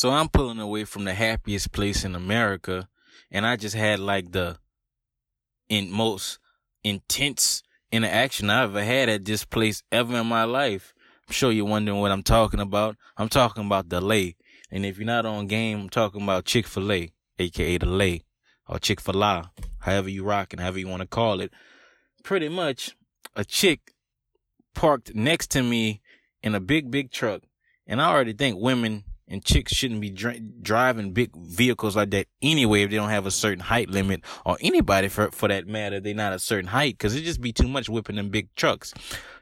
So I'm pulling away from the happiest place in America, and I just had like the in most intense interaction I ever had at this place ever in my life. I'm sure you're wondering what I'm talking about. I'm talking about the lay. And if you're not on game, I'm talking about Chick fil A, aka the lay, or Chick fil A, however you rock and however you want to call it. Pretty much a chick parked next to me in a big, big truck. And I already think women and chicks shouldn't be dri- driving big vehicles like that anyway if they don't have a certain height limit or anybody for, for that matter they're not a certain height because it just be too much whipping them big trucks.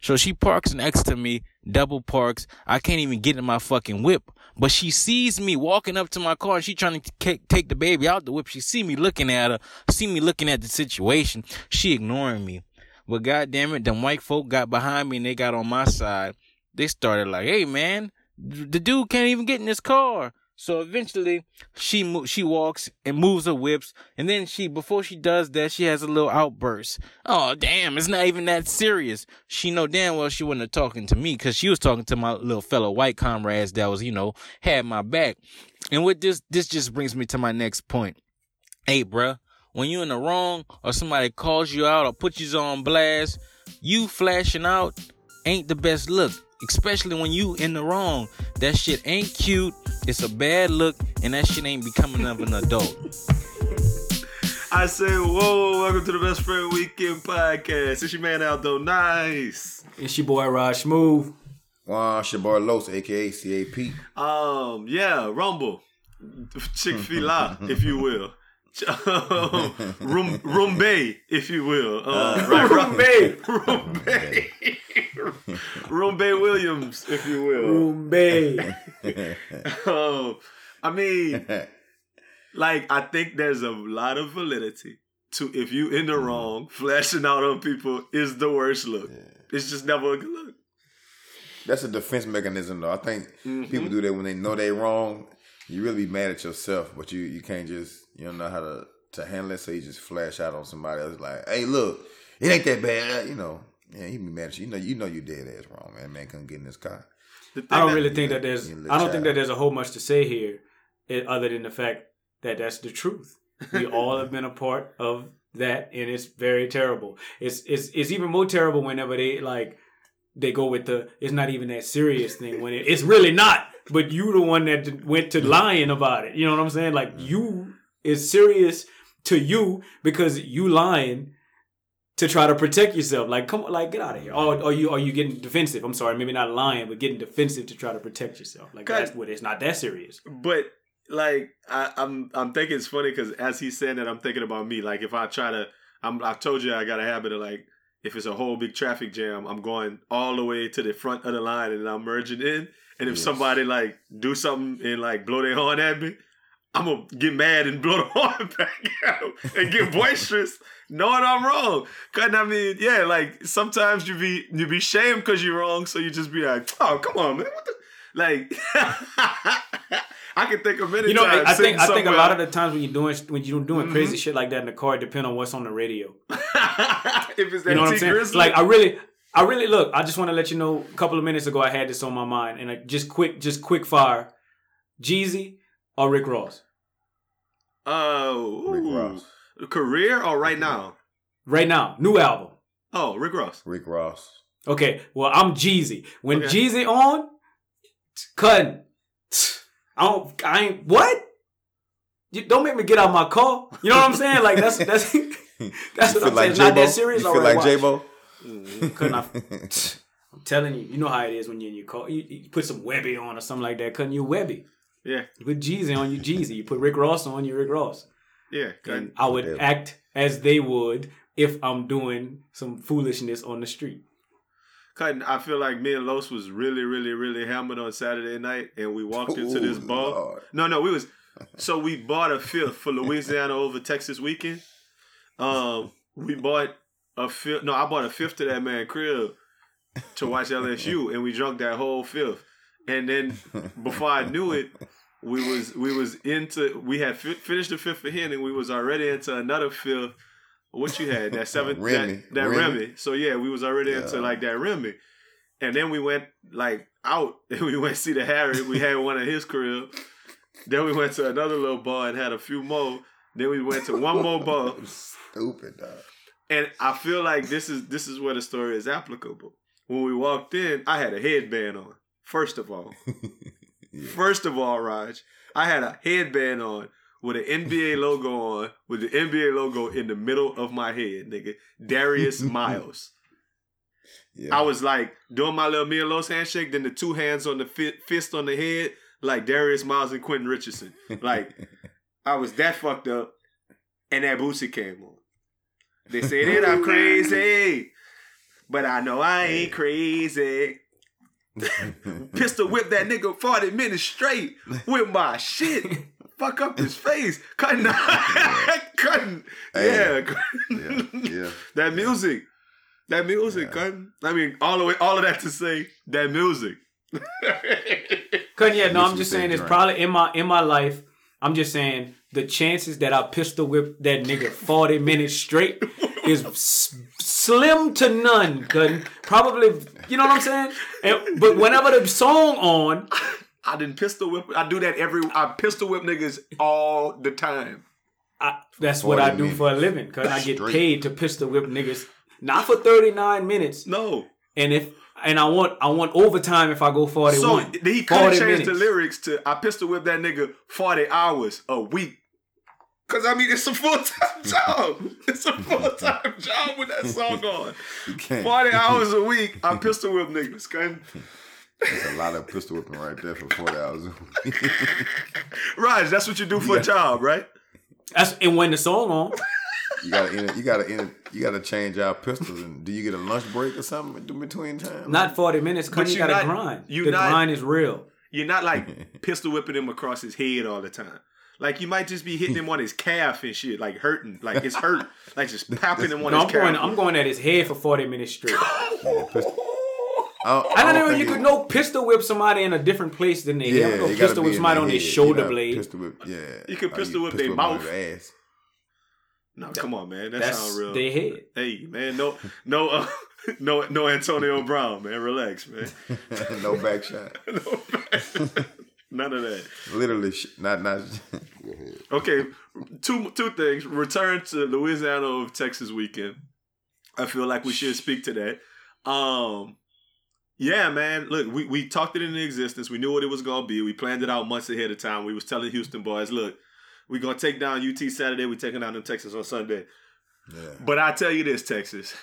So she parks next to me double parks. I can't even get in my fucking whip. But she sees me walking up to my car she trying to take, take the baby out the whip. She see me looking at her see me looking at the situation. She ignoring me. But goddamn it them white folk got behind me and they got on my side. They started like hey man the dude can't even get in his car. So eventually, she mo- she walks and moves her whips, and then she before she does that, she has a little outburst. Oh damn, it's not even that serious. She know damn well she wasn't talking to me because she was talking to my little fellow white comrades that was you know had my back. And with this, this just brings me to my next point. Hey, bruh, when you in the wrong or somebody calls you out or puts you on blast, you flashing out ain't the best look especially when you in the wrong. That shit ain't cute. It's a bad look, and that shit ain't becoming of an adult. I say, whoa, welcome to the Best Friend Weekend Podcast. It's your man Aldo Nice. It's your boy Rod Smooth. Juan Shabar Los, aka CAP. Um, yeah, Rumble. Chick-fil-A, if you will. Room Rumbe, if you will. Uh, right, Rumbe. Rumbe. Rumbe Williams, if you will. Rumbe. um, I mean, like I think there's a lot of validity to if you in the wrong, flashing out on people is the worst look. It's just never a good look. That's a defense mechanism, though. I think people do that when they know they're wrong. You really be mad at yourself, but you you can't just you don't know how to to handle it, so you just flash out on somebody else like, "Hey, look, it ain't that bad," you know. Yeah, he be mad at you. You know, you know you dead ass wrong, man. Man couldn't get in this car. I don't that- really think that there's. I don't think that there's a whole much to say here, eh, other than the fact that that's the truth. We all have been a part of that, and it's very terrible. It's it's it's even more terrible whenever they like they go with the it's not even that serious thing when it, it's really not. But you the one that went to lying about it. You know what I'm saying? Like you is serious to you because you lying to try to protect yourself. Like, come on, like get out of here. Or are you are you getting defensive? I'm sorry, maybe not lying, but getting defensive to try to protect yourself. Like that's what it's not that serious. But like I, I'm I'm thinking it's funny because as he's saying that, I'm thinking about me. Like if I try to, I'm I told you I got a habit of like if it's a whole big traffic jam, I'm going all the way to the front of the line and I'm merging in. And if Yes. somebody like do something and like blow their horn at me, I'm gonna get mad and blow the horn back out and get boisterous, knowing I'm wrong. Cause I mean, yeah, like sometimes you be you be shamed because you're wrong, so you just be like, oh come on, man, what the like. I can think of many You know, times. I think I think a lot of the times when you're doing when you're doing mm-hmm. crazy shit like that in the car, it depend on what's on the radio. if it's that You know what I'm saying? Grizzly, Like I really, I really look. I just want to let you know. A couple of minutes ago, I had this on my mind, and I, just quick, just quick fire, Jeezy or Rick Ross. oh, Rick. Ross. career or right now? Right now, new album. Oh, Rick Ross. Rick Ross. Okay, well I'm Jeezy. When Okay. Jeezy on, cutting. I don't. I ain't what. You don't make me get out my car. You know what I'm saying? Like that's that's that's You what I'm like saying. It's not that serious. You feel like watch. J Bo? Mm, couldn't I? I'm telling you, you know how it is when you're in your car. You, you put some Webbie on or something like that. Couldn't you Webbie? Yeah, You put Jeezy on you Jeezy. You put Rick Ross on you Rick Ross. yeah. And I would Yeah. act as they would if I'm doing some foolishness on the street. Cutting, I feel like me and Los was really, really, really hammered on Saturday night, and we walked into this bar. Lord. No, no, we was so we bought a fifth for Louisiana over Texas weekend. Um, we bought a fifth. No, I bought a fifth to that man crib to watch LSU, and we drunk that whole fifth. And then before I knew it, we was we was into we had fi- finished the fifth for him, and we was already into another fifth. What you had that seventh Remy. that, that Remy. Remy. So yeah, we was already into like that Remy. And then we went like out and we went see the Harry. We had one at his crib. Then we went to another little bar and had a few more. Then we went to one more bar. Stupid dog. And I feel like this is this is where the story is applicable. When we walked in, I had a headband on. First of all. First of all, Raj, I had a headband on with an NBA logo on, with the NBA logo in the middle of my head, nigga. Darius Miles. Yeah. I was like doing my little Mia Los handshake, then the two hands on the fi- fist on the head, like Darius Miles and Quentin Richardson. Like I was that fucked up, and that Boosie came on. They say that I'm crazy, but I know I ain't crazy. Pistol whip that nigga 40 minutes straight with my shit. Fuck up his face. Cutting. cutting. Hey. Yeah. yeah, yeah. that music. That music, Yeah. cutting. I mean, all the way, all of that to say that music. Cause yeah, no, I'm just saying it's probably in my in my life. I'm just saying the chances that I pistol whip that nigga 40 minutes straight is s- slim to none. Cause probably, you know what I'm saying. And, but whenever the song on, I didn't pistol whip. I do that every. I pistol whip niggas all the time. I, that's what I 40 do for a living. Cause I get Straight. paid to pistol whip niggas, not for 39 minutes. No. And if and I want I want overtime if I go 41. So he could 40 change the lyrics to "I pistol whip that nigga forty hours a week." Cause I mean, it's a full time job. It's a full time job with that song on. You can't. Forty hours a week, I pistol whip niggas. Okay? That's a lot of pistol whipping right there for 40 hours. a week. Raj, that's what you do for a job, right? That's and when the song on. you gotta enter, you gotta enter, you gotta change out pistols. And do you get a lunch break or something in between time? Not 40 minutes, But cause you you gotta not- grind. you the not- grind is real. You're not like pistol whipping him across his head all the time. Like you might just be hitting him on his calf and shit, like hurting, like it's hurt, like just popping him on No, his I'm calf. going. I'm going at his head for 40 minutes straight. Yeah. I don't, I don't know. think You could no pistol whip somebody in a different place than they. Yeah, Yeah, go pistol whip in somebody on their shoulder You blade. Pistol whip, yeah. You could Or pistol whip their mouth. their ass. No, come on, man. That That's sounds real. They hit. Hey, man, no, no, uh, no, no, Antonio Brown, man. Relax, man. no back shot. No, None of that. Literally, sh- not not. Go ahead. Okay, two two things. Return to Louisiana of Texas weekend. I feel like we should speak to that. Um, yeah, man. Look, we, we talked it into existence. We knew what it was gonna be. We planned it out months ahead of time. We was telling Houston boys, look, we're gonna take down UT Saturday. We're taking down them Texas on Sunday. Yeah. But I tell you this, Texas.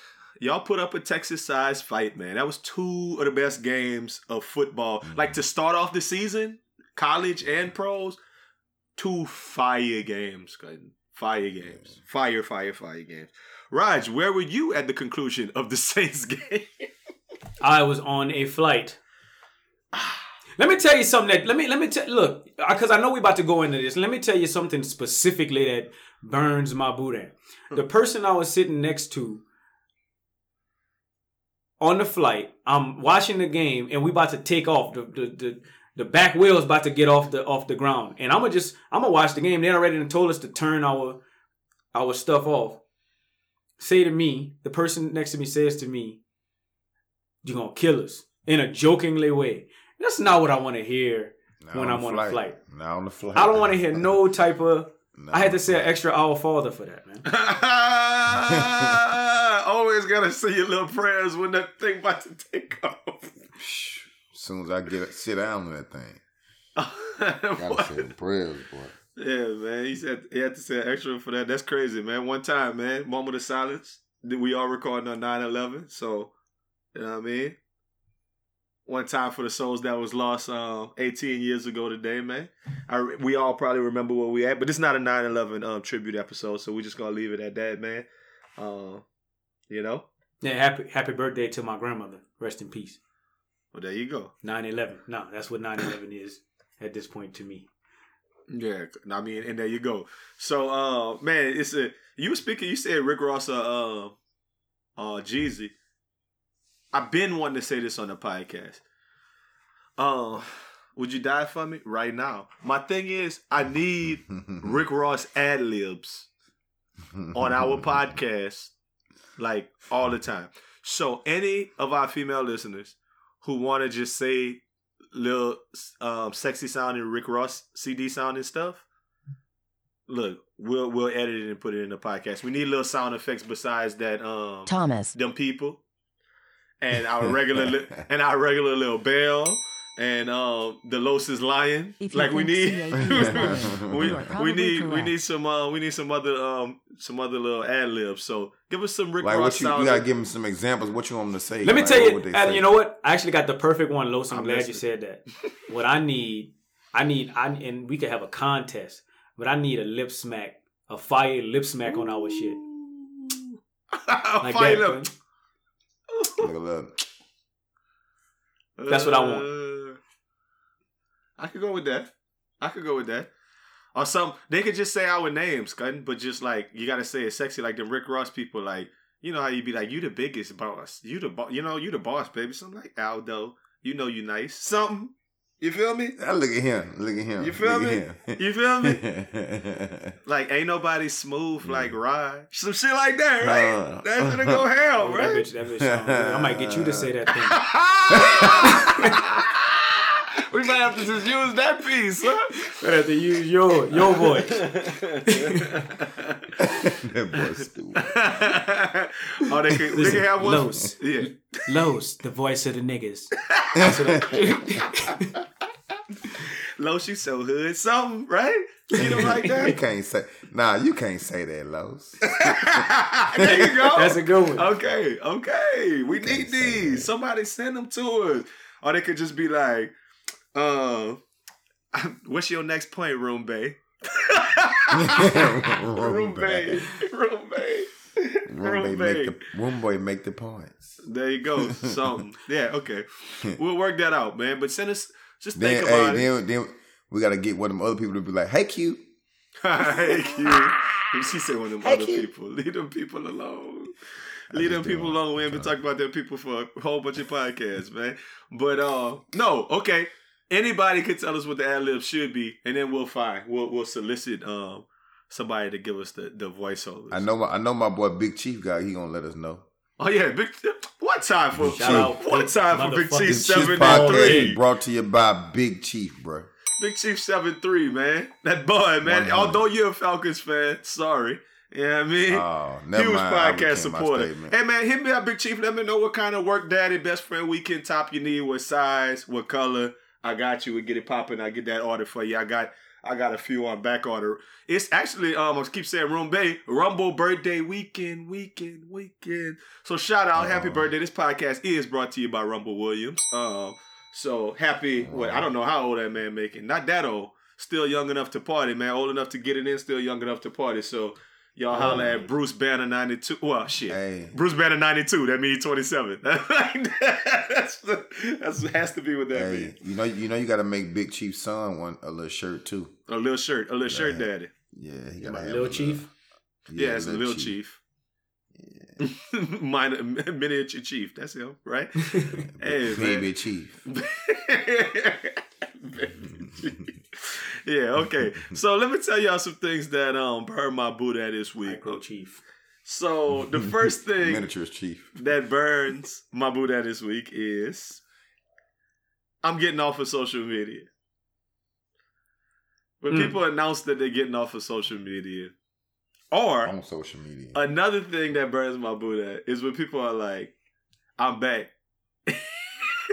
Y'all put up a Texas sized fight, man. That was two of the best games of football. Like to start off the season, college and pros, two fire games. Clayton. Fire games. Fire, fire, fire games. Raj, where were you at the conclusion of the Saints game? I was on a flight. Let me tell you something that let me let me tell look because I know we're about to go into this. Let me tell you something specifically that burns my boot. The hmm. person I was sitting next to on the flight, I'm watching the game and we about to take off. The the the, the back wheel is about to get off the off the ground, and I'm gonna just I'm gonna watch the game. They already told us to turn our our stuff off. Say to me, the person next to me says to me, "You're gonna kill us." in a jokingly way. That's not what I want to hear. Now When the I'm on a flight. Now on the flight. I don't want to hear no type of. Now I had to say an extra hour father for that, man. Always gotta say your little prayers when that thing about to take off. Shh. As soon as I get sit down on that thing, gotta say the prayers, boy. Yeah, man. He said he had to say extra for that. That's crazy, man. One time, man. Moment of silence. We all recording on 9-11. So, you know what I mean? One time for the souls that was lost um, 18 years ago today, man. I, we all probably remember where we at, but it's not a 9-11 um, tribute episode, so we're just gonna leave it at that, man. Um, you know? Yeah, happy happy birthday to my grandmother. Rest in peace. Well, there you go. 9-11. No, that's what 9-11 is at this point to me. Yeah, I mean, and there you go. So, uh, man, it's a you were speaking. You said Rick Ross, uh, uh, uh Jeezy. I've been wanting to say this on the podcast. Uh, would you die for me right now? My thing is, I need Rick Ross ad libs on our podcast, like all the time. So, any of our female listeners who want to just say little um, sexy sounding Rick Ross CD sounding stuff, look, we'll we'll edit it and put it in the podcast. We need little sound effects besides that um Thomas. them people and our regular li- and our regular little bell and um the Los is lion. If Like we need CAE is lying, we, we probably need we need some uh we need some other um some other little ad libs. So give us some Rick Like Ross what you, you gotta give him some examples. What you want him to say? Let me Like, tell you, and say? you know what? I actually got the perfect one, Los. I'm, I'm glad you listening. said that. what I need, I need, I and we could have a contest, but I need a lip smack, a fire lip smack on our shit. Like Fire that, lip. Look at that. That's what I want. I could go with that. I could go with that. Or some they could just say our names, cutting, but just like you gotta say it sexy, like the Rick Ross people, like you know how you'd be like, you the biggest boss, you the bo- you know you the boss, baby. Something like Aldo, you know you nice, something. You feel me? I Look at him. Look at him. You feel Look me? You feel me? Like ain't nobody smooth like Rye, some shit like that, right? Uh, That's gonna go hell, Oh, that right? bitch, that bitch. I might get you to say that thing. we might have to just use that piece, huh? I have to use your your voice. that boy's stupid. oh, they could, they Listen, could have one. Los. Yeah. Los, the voice of the niggas. Los, you so hood. Something, right? You know, like that? you that. can't say. Nah, you can't say that, Los. there you go. That's a good one. Okay, okay. We Can't need these. Somebody send them to us. Or they could just be like, uh, what's your next point, Room Bay? Room Bay. Room Bay. Room boy make the room boy make the points. There you go. Something. yeah, okay. We'll work that out, man. But send us, just Then, think hey, about it. then, then we gotta get one of them other people to be like, "Hey, Q, hey, Q. She said one of them Hey, other Q. people. Leave them people alone. I Leave them people alone. We ain't been talking about them people for a whole bunch of podcasts, man. But uh no, okay. Anybody could tell us what the ad lib should be, and then we'll find. We'll we'll solicit um somebody to give us the, the voiceovers. I know my I know my boy Big Chief guy. He gonna let us know. Oh yeah, big what time for Shout out what Big time for Big motherfucking Chief This seven shit and podcast three? brought to you by Big Chief, bro. Big Chief seven three, man. That boy, man. 100. Although you're a Falcons fan, sorry. You know what I mean? Oh, never Huge mind. I podcast recant supporter. Hey man, hit me up, Big Chief. Let me know what kind of work daddy, best friend weekend top you need, what size, what color. I got you. We get it popping. I get that order for you. I got I got a few on back order. It's actually um I keep saying Room Bay Rumble birthday weekend, weekend, weekend. So shout out, happy Oh. birthday. This podcast is brought to you by Rumble Williams. Um, so happy. What I don't know how old that man making. Not that old. Still young enough to party, man. Old enough to get it in. Still young enough to party. So y'all um, holler at Bruce Banner ninety two. Well, shit. Hey, Bruce Banner ninety two. That means twenty seven. that's the, that's has to be what that hey, means. you know you know you gotta make Big Chief's son one a little shirt too. A little shirt. A little shirt, Yeah. daddy. Yeah, he gotta My have little a chief. Yeah, it's a little chief. Yeah. Minor miniature chief. That's him, right? hey, Baby man. Chief. Yeah, okay. So let me tell y'all some things that um burned my boot at this week. Micro chief. So the first thing Miniatures Chief. that burns my boot at this week is I'm getting off of social media. When Mm. people announce that they're getting off of social media, or On social media. another thing that burns my boot at is when people are like, "I'm back,"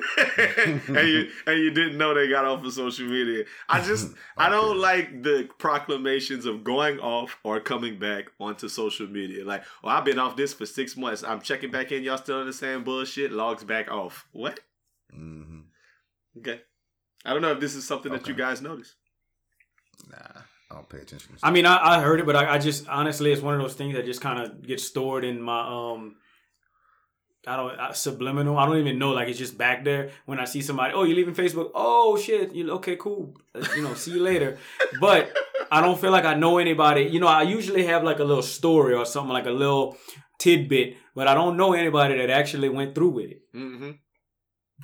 and you and you didn't know they got off of social media. I just I don't like the proclamations of going off or coming back onto social media. Like, oh, I've been off this for six months. I'm checking back in. Y'all still in the same bullshit. Logs back off. What? Mm-hmm. Okay. I don't know if this is something that you guys notice. Nah, I don't pay attention. To I mean, I, I heard it, but I, I just honestly, it's one of those things that just kind of gets stored in my um I don't I, subliminal. I don't even know. Like it's just back there when I see somebody. Oh, you're leaving Facebook? Oh shit. You okay? Cool. Uh, You know, see you later. But I don't feel like I know anybody. You know, I usually have like a little story or something like a little tidbit, but I don't know anybody that actually went through with it. Mm-hmm.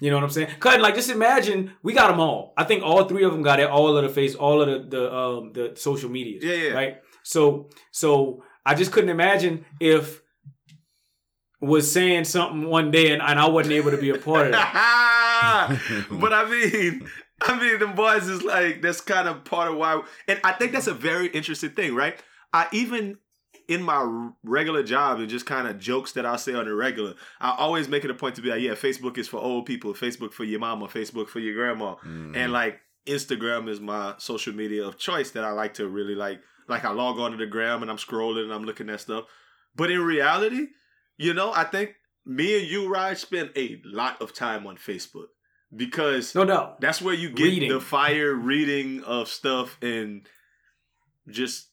You know what I'm saying? Cause like just imagine we got them all. I think all three of them got it. All of the face, all of the the um the social medias. Yeah, yeah. Right. So so I just couldn't imagine if was saying something one day and, and I wasn't able to be a part of it. but I mean, I mean, the boys is like that's kind of part of why, and I think that's a very interesting thing, right? I even in my regular job and just kind of jokes that I'll say on the regular, I always make it a point to be like, yeah, Facebook is for old people, Facebook for your mama, Facebook for your grandma, mm-hmm. and like Instagram is my social media of choice that I like to really like. Like I log on to the gram and I'm scrolling and I'm looking at stuff, but in reality, you know, I think me and you, Raj, spend a lot of time on Facebook because No doubt. that's where you get Reading. the fire reading of stuff and just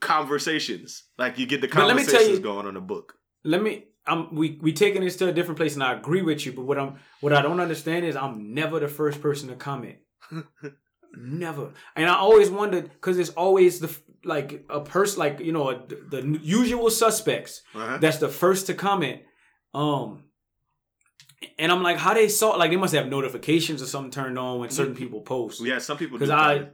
conversations. Like you get the But let me tell conversations you- going on the book. Let me I'm we we taking this to a different place and I agree with you, but what I'm what I don't understand is I'm never the first person to comment. never. And I always wondered because it's always the like a person like you know the, the usual suspects Uh-huh. that's the first to comment. Um, and I'm like, how they saw? Like, they must have notifications or something turned on when certain people post. Yeah, some people. Because I,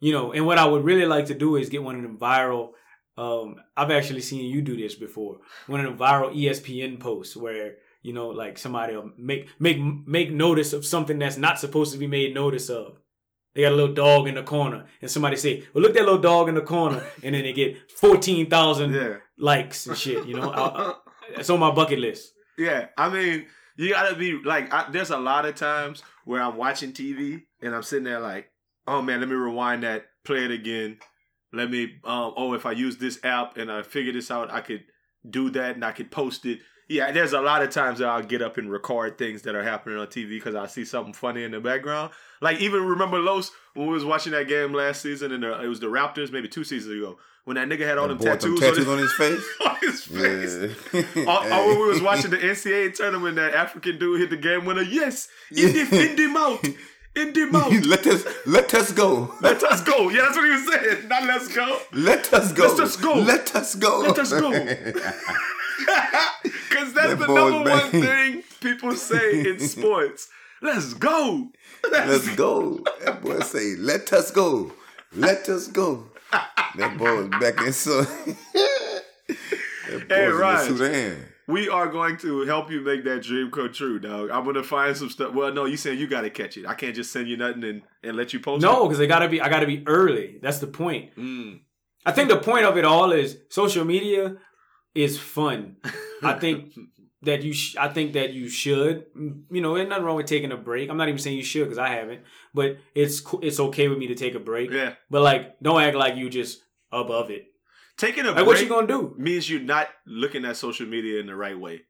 you know, and what I would really like to do is get one of them viral. Um, I've actually seen you do this before. One of the viral ESPN posts where you know, like somebody will make make make notice of something that's not supposed to be made notice of. They got a little dog in the corner, and somebody say, "Well, look at that little dog in the corner," and then they get fourteen thousand yeah. likes and shit. You know, I, I, it's on my bucket list. Yeah, I mean, you gotta be like. I, there's a lot of times where I'm watching TV and I'm sitting there like, oh man, let me rewind that, play it again. Let me. Um. Oh, if I use this app and I figure this out, I could do that and I could post it. Yeah, there's a lot of times that I'll get up and record things that are happening on TV because I see something funny in the background. Like even remember Los when we was watching that game last season and it was the Raptors maybe two seasons ago when that nigga had all them tattoos, tattoos on, on his face. on his face. Yeah. When we was watching the NCAA tournament, that African dude hit the game winner. Yes, in the in the mouth, in the mouth. let us let us go. Let us go. Yeah, that's what he was saying. Not let's go. Let us go. Let us go. Let us go. Let us go. Because that's That the number was one thing people say in sports. Let's go. Let's go. That boy say, "Let us go. Let us go." That boy was back in so. that boy Hey, was in the Sudan. We are going to help you make that dream come true, dog. I'm gonna find some stuff. Well, no, you saying you gotta catch it. I can't just send you nothing and, and let you post. No, because I gotta be I gotta be early. That's the point. Mm. I think the point of it all is social media is fun. I think that you sh- I think that you should. You know, there's nothing wrong with taking a break. I'm not even saying you should because I haven't, but it's it's okay with me to take a break. Yeah. But like, don't act like you just above it. Taking a Like, break what you gonna do? means you're not looking at social media in the right way.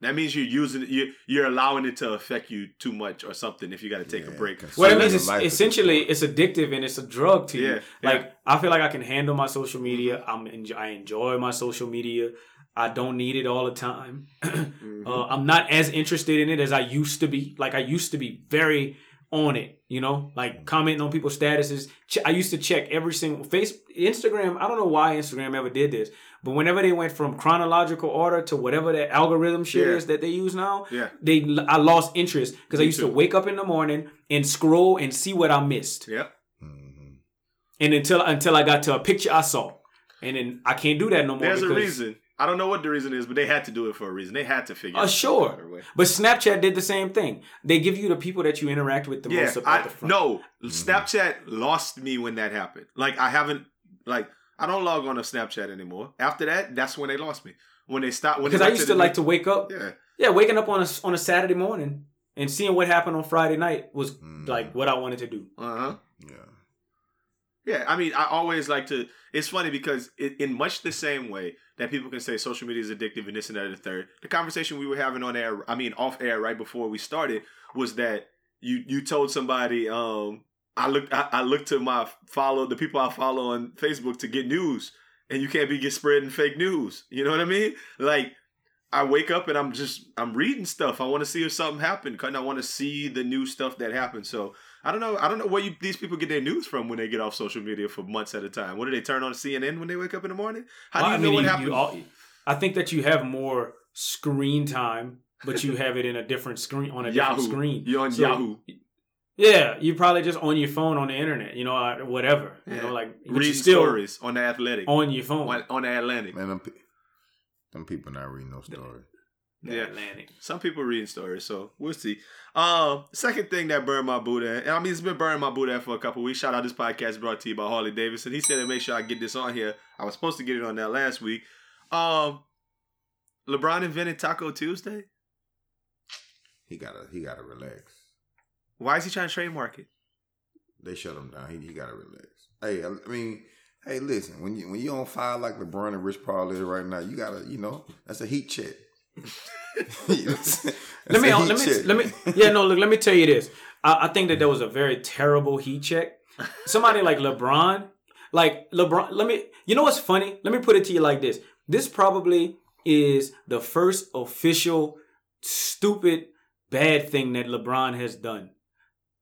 That means you're using it, you're, you're allowing it to affect you too much or something if you got to take a Yeah, break. 'cause Well, it means it's is essentially a it's addictive and it's a drug to you. Yeah, Like yeah. I feel like I can handle my social media. I'm enjoy, I enjoy my social media. I don't need it all the time. Mm-hmm. uh, I'm not as interested in it as I used to be. Like I used to be very on it. You know, like commenting on people's statuses. Ch- I used to check every single face Instagram. I don't know why Instagram ever did this, but whenever they went from chronological order to whatever that algorithm shit Yeah. is that they use now, Yeah. they I lost interest because I used too. to wake up in the morning and scroll and see what I missed, Yep. Mhm. and until until I got to a picture I saw, and then I can't do that no more. There's a reason. I don't know what the reason is, but they had to do it for a reason. They had to figure. Uh, out sure. a better way. But Snapchat did the same thing. They give you the people that you interact with the Yeah, most up at I the front. no. Snapchat lost me when that happened. Like I haven't like I don't log on to Snapchat anymore. After that, that's when they lost me. When they stopped. When because they I used to the- like to wake up. Yeah. Yeah, waking up on a on a Saturday morning and seeing what happened on Friday night was Mm. like what I wanted to do. Uh huh. Yeah. Yeah, I mean, I always like to. It's funny because it, in much the same way that people can say social media is addictive and this and that and the third, the conversation we were having on air, I mean, off air right before we started, was that you you told somebody, um, I looked I, I looked to my follow the people I follow on Facebook to get news, and you can't be get spreading fake news. You know what I mean? Like I wake up and I'm just I'm reading stuff. I want to see if something happened. Cause I want to see the new stuff that happened. So I don't know. I don't know where you, these people get their news from when they get off social media for months at a time. What do they turn on CNN when they wake up in the morning? How do you I know mean, what you- happened? you all- I think that you have more screen time, but you have it in a different screen on a Yahoo. different screen. You're on So, Yahoo. Yeah, you probably just on your phone on the internet, you know, or whatever. You Yeah. know, like but Reading stories on the Athletic, on your phone. on, on the Atlantic. Man, them, them people not reading no story. The Yeah. Atlantic. Some people reading stories, so we'll see. Um, second thing that burned my boot at, and I mean it's been burning my boot at for a couple weeks. Shout out this podcast brought to you by Harley Davidson. He said to make sure I get this on here. I was supposed to get it on that last week. Um, LeBron invented Taco Tuesday. He gotta he gotta relax. Why is he trying to trademark it? They shut him down. He, he gotta relax. Hey, I I mean, hey, listen. When you when you on fire like LeBron and Rich Paul is right now, you gotta you know that's a heat check. You know what I'm saying? Let me let me check. let me yeah no look let me tell you this. I, I think that that was a very terrible heat check. Somebody like LeBron, like LeBron. Let me you know what's funny? Let me put it to you like this. This probably is the first official stupid bad thing that LeBron has done.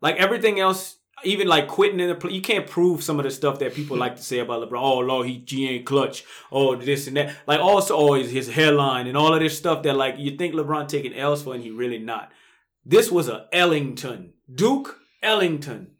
Like everything else, even like quitting in the play, you can't prove some of the stuff that people like to say about LeBron. Oh, Lord, he, he ain't clutch. Oh, this and that. Like also oh, always his hairline and all of this stuff that like you think LeBron taking L's for and he really not. This was a Ellington, Duke Ellington.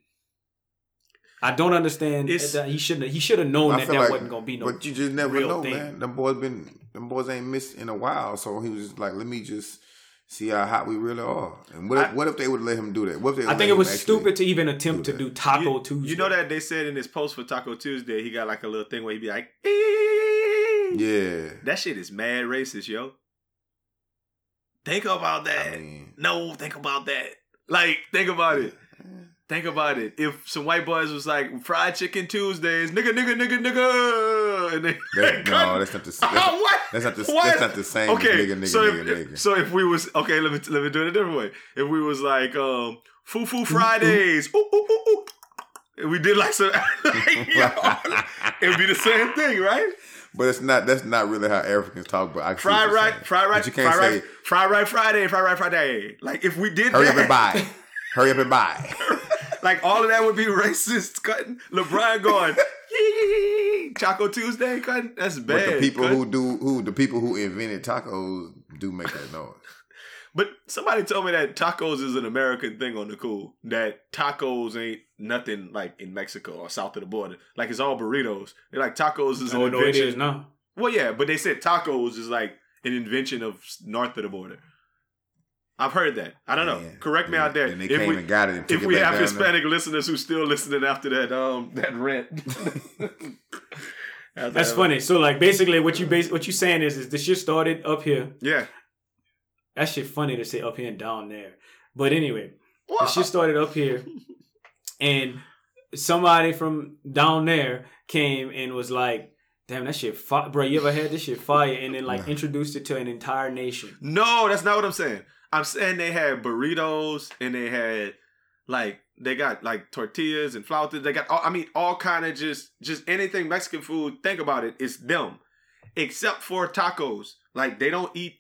I don't understand. That he shouldn't. He should have known that that like- wasn't gonna be no. But you just never know, thing. man. Them boys been them boys ain't missed in a while, so he was just like, let me just see how hot we really are. And what if, I- what if they would let him do that? What if they I think it was stupid to even attempt do to do Taco you, Tuesday. You know that they said in his post for Taco Tuesday, he got like a little thing where he'd be like, Yeah, that shit is mad racist, yo. Think about that. I mean, No, think about that. Like, think about it. Think about it. If some white boys was like fried chicken Tuesdays, nigga, nigga, nigga, nigga, and they, that, no, that's not the that's, Oh, what? that's not the What? that's not the same. okay, nigga, nigga, so nigga, if, nigga. so if we was okay, let me let me do it a different way. If we was like um foo foo Fridays, ooh, ooh, ooh, ooh. and we did like some, like, yo, it'd be the same thing, right? But it's not. That's not really how Africans talk. But I Fried right, fried right, But you can't fried say right, fried right Friday, fried right Friday. Like if we did hurry that, up and buy. Hurry up and buy. like all of that would be racist. Cutting LeBron going, "Yee, Choco Tuesday, cutting. That's bad. But the people cut. who do who the people who invented tacos do make that noise. But somebody told me that tacos is an American thing on the cool. That tacos ain't nothing like in Mexico or south of the border. Like it's all burritos. They're like tacos is an Oh no, it invention. is now. Well, yeah, but they said tacos is like an invention of north of the border. I've heard that. I don't know. Yeah. Correct me Yeah. out there. And they If came we, and got it. And if it we have down Hispanic listeners who still listening after that um that rent. That's that- funny. So like basically what you base what you saying is is this shit started up here. Yeah. That shit funny to say up here and down there. But anyway, the shit started up here and somebody from down there came and was like, damn, that shit fire. Bro, you ever had this shit fire? And then like introduced it to an entire nation. No, that's not what I'm saying. I'm saying they had burritos and they had like they got like tortillas and flautas. They got all, I mean all kind of just just anything Mexican food. Think about it, it's them, except for tacos. Like they don't eat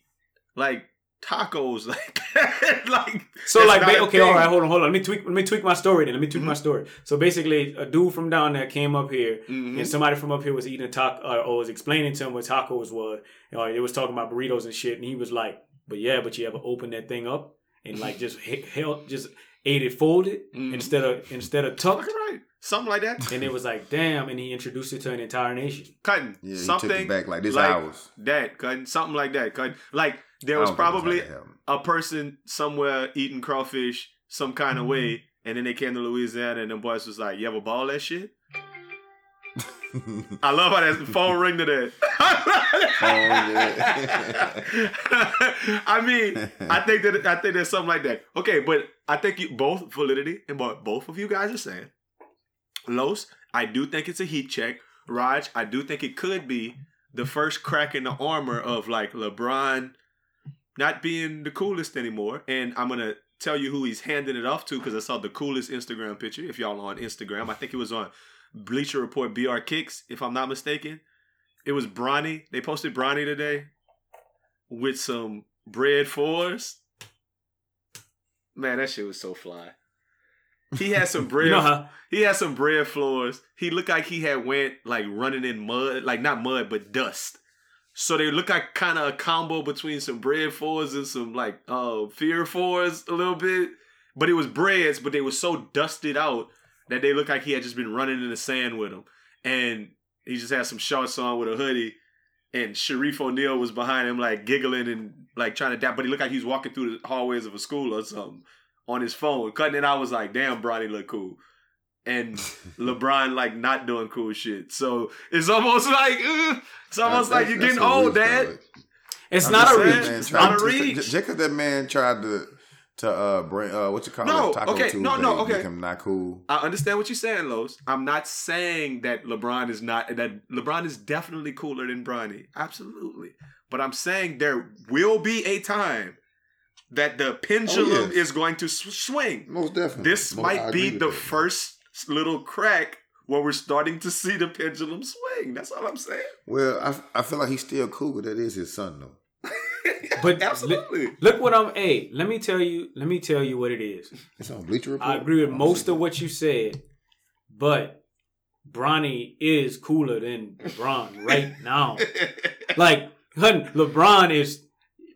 like tacos like that. like So like, ba- okay, all right, hold on, hold on. Let me tweak. Let me tweak my story. Then let me tweak Mm-hmm. my story. So basically, a dude from down there came up here, Mhm. and somebody from up here was eating a taco, or, or was explaining to him what tacos was. Or it was talking about burritos and shit, and he was like, "But yeah, but you ever open that thing up and like just he- held, just ate it folded Mhm. instead of instead of tucked?" Right, something like that. And it was like, damn, and he introduced it to an entire nation. Cutting Yeah, he something took it back like this like ours. that. Cutting something like that. Cutting like there was don't think that's how probably that happened. a person somewhere eating crawfish some kind of way, and then they came to Louisiana, and them boys was like, "You ever ball that shit?" I love how that phone ring to that. I mean, I think that I think there's something like that. Okay, but I think you both validity and what both of you guys are saying. Los, I do think it's a heat check. Raj, I do think it could be the first crack in the armor of like LeBron not being the coolest anymore. And I'm gonna tell you who he's handing it off to because I saw the coolest Instagram picture. If y'all are on Instagram, I think it was on Bleacher Report BR Kicks, if I'm not mistaken. It was Bronny. They posted Bronny today. with some Bred fours. Man, that shit was so fly. He had some bread. You know he had some Bred fours. He looked like he had went like running in mud, like not mud but dust. So they look like kind of a combo between some Bred fours and some like uh fear fours a little bit. But it was Breds, but they were so dusted out that they looked like he had just been running in the sand with them. And he just had some shorts on with a hoodie. And Shareef O'Neal was behind him, like giggling and like trying to dap. But he looked like he was walking through the hallways of a school or something on his phone. Cutting it, I was like, damn, Bronny look cool. And LeBron like not doing cool shit. So it's almost like uh, it's almost like you're getting old, Dad. it's I'm not a saying, reach. It's not a reach. reach. Just because that man tried to to uh bring uh what you call No, it Taco okay, Tuesday, no, no, okay. make him not cool. I understand what you're saying, Los. I'm not saying that LeBron is not that LeBron is definitely cooler than Bronny. Absolutely. But I'm saying there will be a time that the pendulum Oh, yes. is going to sw- swing. Most definitely. This Most- might be the that. first little crack where we're starting to see the pendulum swing. That's all I'm saying. Well, I I feel like he's still cool, but that is his son though. But Absolutely. Look what I'm. Hey, let me tell you. Let me tell you what it is. It's on Bleacher Report. I agree with oh, most of what you said, but Bronny is cooler than LeBron right now. Like, hun, LeBron is.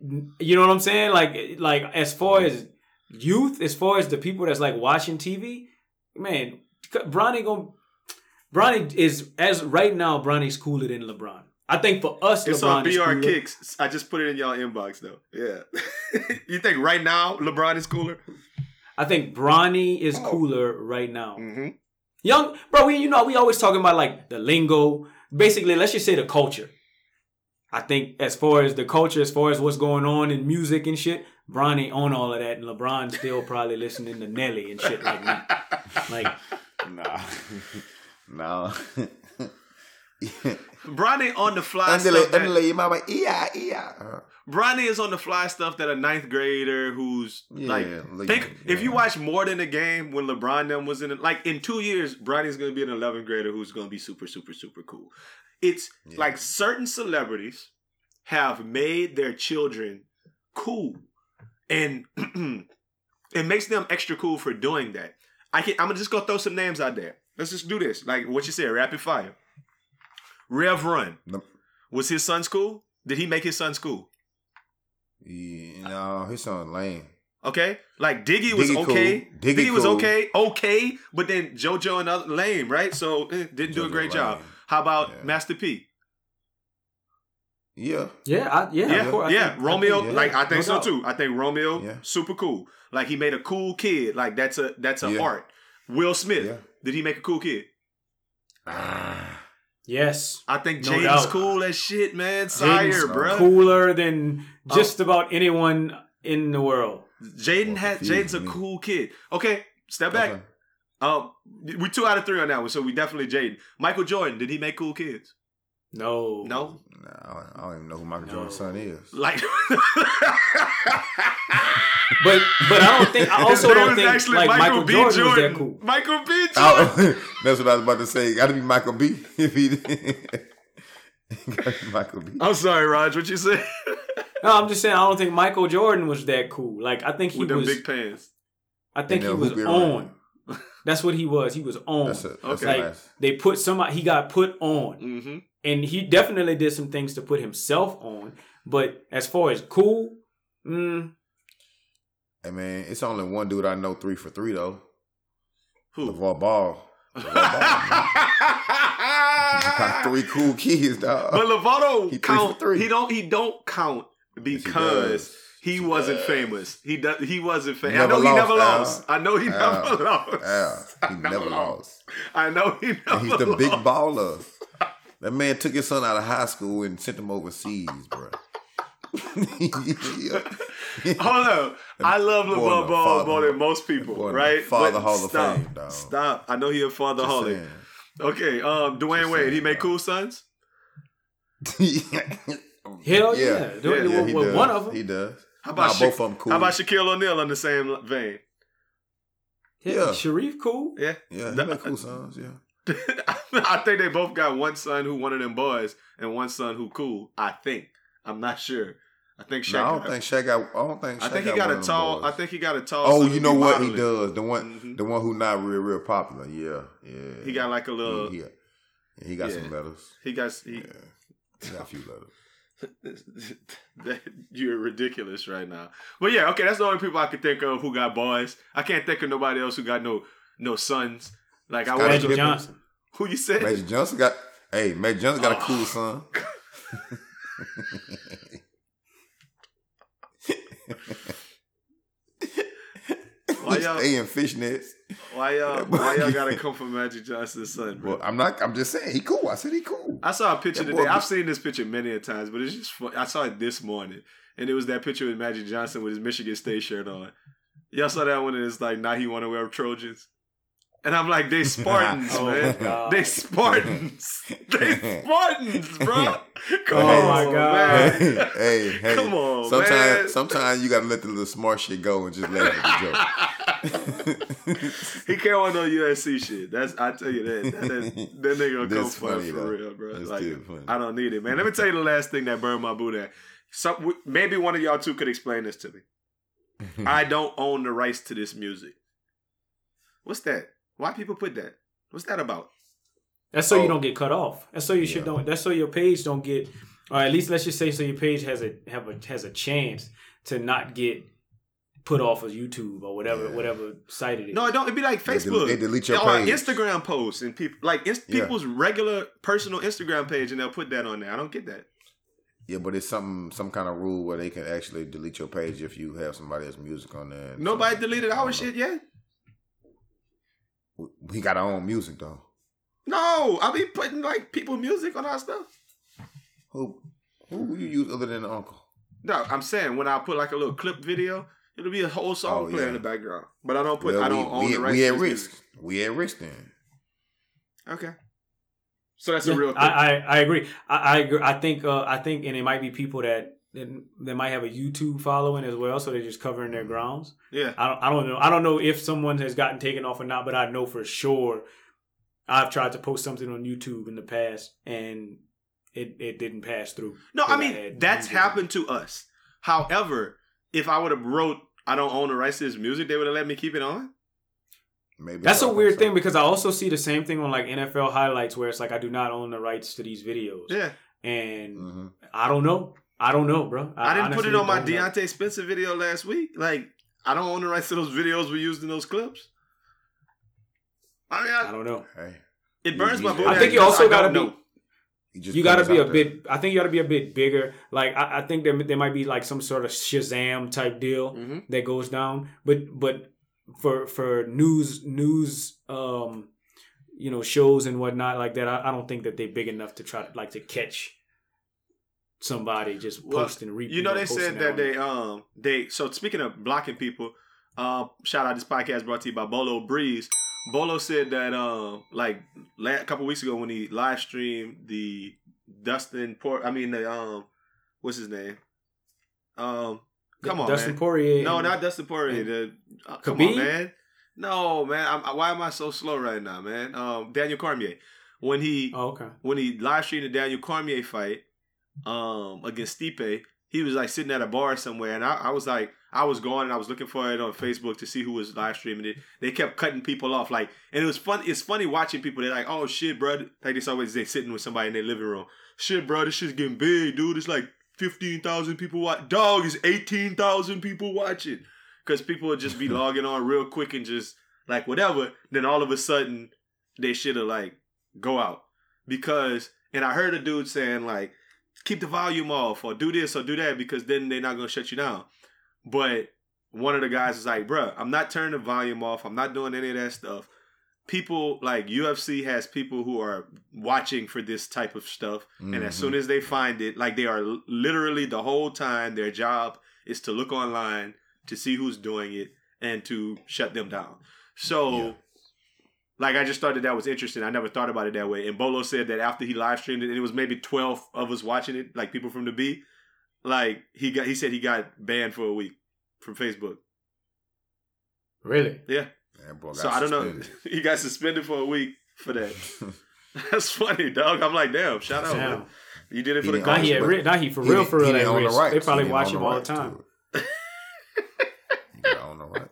You know what I'm saying? Like, like as far as youth, as far as the people that's like watching TV, man, Bronny going Bronny is as right now. Bronny's cooler than LeBron. I think for us, It's LeBron on BR. Kicks. I just put it in y'all inbox though. Yeah. you think right now LeBron is cooler? I think Bronny is Oh. cooler right now. Mm-hmm. Young, bro, we you know we always talking about like the lingo. Basically, let's just say the culture. I think as far as the culture, as far as what's going on in music and shit, Bronny on all of that, and LeBron still probably listening to Nelly and shit like me. Like, Nah. nah. Bronny on the fly stuff. That, underlay mama. Yeah, yeah. Bronny is on the fly stuff that a ninth grader who's Yeah, like like, think if you watch more than a game when LeBron them was in it, like in two years, Bronny's gonna be an 11th grader who's gonna be super, super, super cool. It's Yeah. like certain celebrities have made their children cool, and it makes them extra cool for doing that. I can I'm gonna just go throw some names out there. Let's just do this. Like what you said, rapid fire. Rev Run. Nope. Was his son school? Did he make his son school? Yeah, no, his son lame. Okay, like Diggy was Diggy cool. okay. Diggy Diggy, was okay, okay, but then JoJo and other lame, right? So eh, didn't do a JoJo great job. How about Yeah. Master P? Yeah. yeah, I, yeah, Yeah, of course. I yeah. think- I Romeo, think- like I think no so doubt. too. I think Romeo, Yeah. super cool. Like he made a cool kid. Like that's a that's a Yeah. art. Will Smith, Yeah. did he make a cool kid? Ah. Yes, I think No Jaden's doubt. cool as shit, man. Sire, Jaden's bruh. cooler than just about anyone in the world. Jaden Oh, had Jaden's a cool kid. Okay, step back. Okay. Um, we two out of three on that one, so we definitely Jaden. Michael Jordan, did he make cool kids? No, No, Nah, I don't- I don't even know who Michael No. Jordan's son is. like. but but I don't think. I also don't think like Michael, B. Jordan, was that cool. Michael B. Jordan. Oh, that's what I was about to say. Got to be Michael B. If he, got to be Michael B. I'm sorry, Raj. What you say? No, I'm just saying I don't think Michael Jordan was that cool. Like I think he With was. big pants. I think he was Hoopy on. That's what he was. He was on. That's a, that's Okay. like nice. they put somebody. He got put on, Mm-hmm. And he definitely did some things to put himself on. But as far as cool, mm, Hey man, it's only one dude I know three for three though. Who? LeVar Ball. LeVar Ball. three cool kids, dog. But Lovato He three count. three. He don't. He don't count because does. he, He wasn't does. famous. He does. He wasn't famous. I Never know he never Al. lost. I know he Al. never lost. Yeah, he never lost. I know he never. And he's the big baller. That man took his son out of high school and sent him overseas, bro. yeah. Hold up. I love Boy, LeVar Ball more than most people, right? father But Hall of stop, Fame, dog. Stop. I know he a father Just holic. saying. Okay, um, Dwyane Just Wade, he saying, made dog. cool sons? hell yeah, Yeah, With- yeah, he with does. one of them. He does. How about Nah, Sha- both of them cool. How about Shaquille O'Neal in the same vein? Yeah, Yeah. Shareef cool. Yeah. Yeah, he The- make cool sons. Yeah. I think they both got one son who one of them boys and one son who cool. I think. I'm not sure. I think Shaq. No, I don't got- think Shaq got. I don't think. Shaq I think he got got a tall. I think he got a tall. Oh, you know what he does? The one, Mhm. the one who not real, real popular. Yeah, yeah. He got like a little. He, he, he got Yeah. some letters. He got. He, Yeah, he got a few letters. that- You're ridiculous right now. But yeah, okay, that's the only people I can think of who got boys. I can't think of nobody else who got no no sons. Like I Magic Pippen. Johnson. who you said. Magic Johnson got. Hey, Magic Johnson got a Oh. cool son. Why y'all- stay in fishnets. Why y'all why y'all gotta come for Magic Johnson's son, bro? Well, I'm not. I'm just saying he cool. I said he cool. I saw a picture That today. I've seen this picture many a times, but it's just fun. I saw it this morning, and it was that picture with Magic Johnson with his Michigan State shirt on. Y'all saw that one, and it's like now he want to wear Trojans, and I'm like, they Spartans, Oh, man. They Spartans. they Spartans, bro. Oh come Oh, on, my God. man. hey, hey. Come on, sometimes, man. sometimes you gotta let the little smart shit go and just laugh at the joke. he can't want no USC shit. That's I tell you that. That, that, that nigga come That's for it funny, for though. real, bro. That's like funny. I don't need it, man. Let me tell you the last thing that burned my boot at. Some maybe one of y'all two could explain this to me. I don't own the rights to this music. What's that? Why people put that? What's that about? That's so Oh. you don't get cut off. That's so you should Yeah. don't. That's so your page don't get, or at least let's just say so your page has a have a has a chance to not get put off of YouTube or whatever Yeah. whatever site it is. No, it don't. It'd be like They del- Facebook. they delete your or page. Instagram posts and people like inst- Yeah. people's regular personal Instagram page, and they'll put that on there. I don't get that. Yeah, but it's some some kind of rule where they can actually delete your page if you have somebody else's music on there. Nobody something. deleted our shit know. yet. We got our own music though. No, I be putting like people music on our stuff. Who who you use other than the uncle? No, I'm saying when I put like a little clip video, it'll be a whole song Oh, playing in the background. But I don't put. Well, I don't we, own we, the rights. we at risk. music. We at risk then. Okay. So that's Yeah, a real thing. I, I I agree. I I, agree. I think uh, I think and it might be people that that that might have a YouTube following as well, so they're just covering their grounds. yeah. I don't I don't know. I don't know if someone has gotten taken off or not, but I know for sure I've tried to post something on YouTube in the past and it, it didn't pass through. No, I mean had that's music. happened to us. However, if I would have wrote, I don't own the rights to this music, they would have let me keep it on. Maybe That's a weird something. thing because I also see the same thing on like NFL highlights where it's like I do not own the rights to these videos. Yeah, And hmm I don't know. I don't know, bro. I, didn't put it on my don't know. Deontay Spencer video last week. Like, I don't own the rights to those videos we used in those clips. I mean, I I, don't know. Hey, it burns my I think you also gotta be- know. just you got to be a there. bit. I think you got to be a bit bigger. Like I, I think there there might be like some sort of Shazam type deal Mhm. that goes down. But but for for news news um you know shows and whatnot like that, I, I don't think that they're big enough to try to like to catch somebody just Well, posting repeat. You know, they said that they um they so speaking of blocking people, uh, shout out this podcast brought to you by Bolo Breeze. Bolo said that um like a couple weeks ago when he live streamed the Dustin Port, I mean the um what's his name? Um, come on, Dustin man. Poirier. No, not Dustin Poirier. The, uh, come on, man. No, man. I'm, why am I so slow right now, man? Um, Daniel Cormier when he Oh, okay. when he live streamed the Daniel Cormier fight um against Stipe, he was like sitting at a bar somewhere, and I, I was like, I was going and I was looking for it on Facebook to see who was live streaming it. They kept cutting people off, like, and it was fun. It's funny watching people. They're like, oh shit, bro. Like this always they sitting with somebody in their living room. Shit, bro, this shit's getting big, dude. It's like fifteen thousand people watch. Dog is eighteen thousand people watching because people would just be logging on real quick and just like whatever. Then all of a sudden, they should have like go out because. And I heard a dude saying like, keep the volume off or do this or do that because then they're not gonna shut you down. But one of the guys was like, bruh, I'm not turning the volume off. I'm not doing any of that stuff. People like UFC has people who are watching for this type of stuff. And as soon mm-hmm. as they find it, like they are literally the whole time, their job is to look online to see who's doing it and to shut them down. So, Yeah. Like, I just thought that that was interesting. I never thought about it that way. And Bolo said that after he live streamed it, and it was maybe 12 of us watching it, like people from the B, like he got, he said he got banned for a week from Facebook. Really? Yeah. That boy got So I don't know. suspended. he got suspended for a week for that. That's funny, dog. I'm like, damn, shout out. Damn. Man. You did it for He the didn't Now he, at but ri- now he for He real, for real he at didn't own the risk. rights. They probably watch him all the rights to time. it. He didn't own the rights.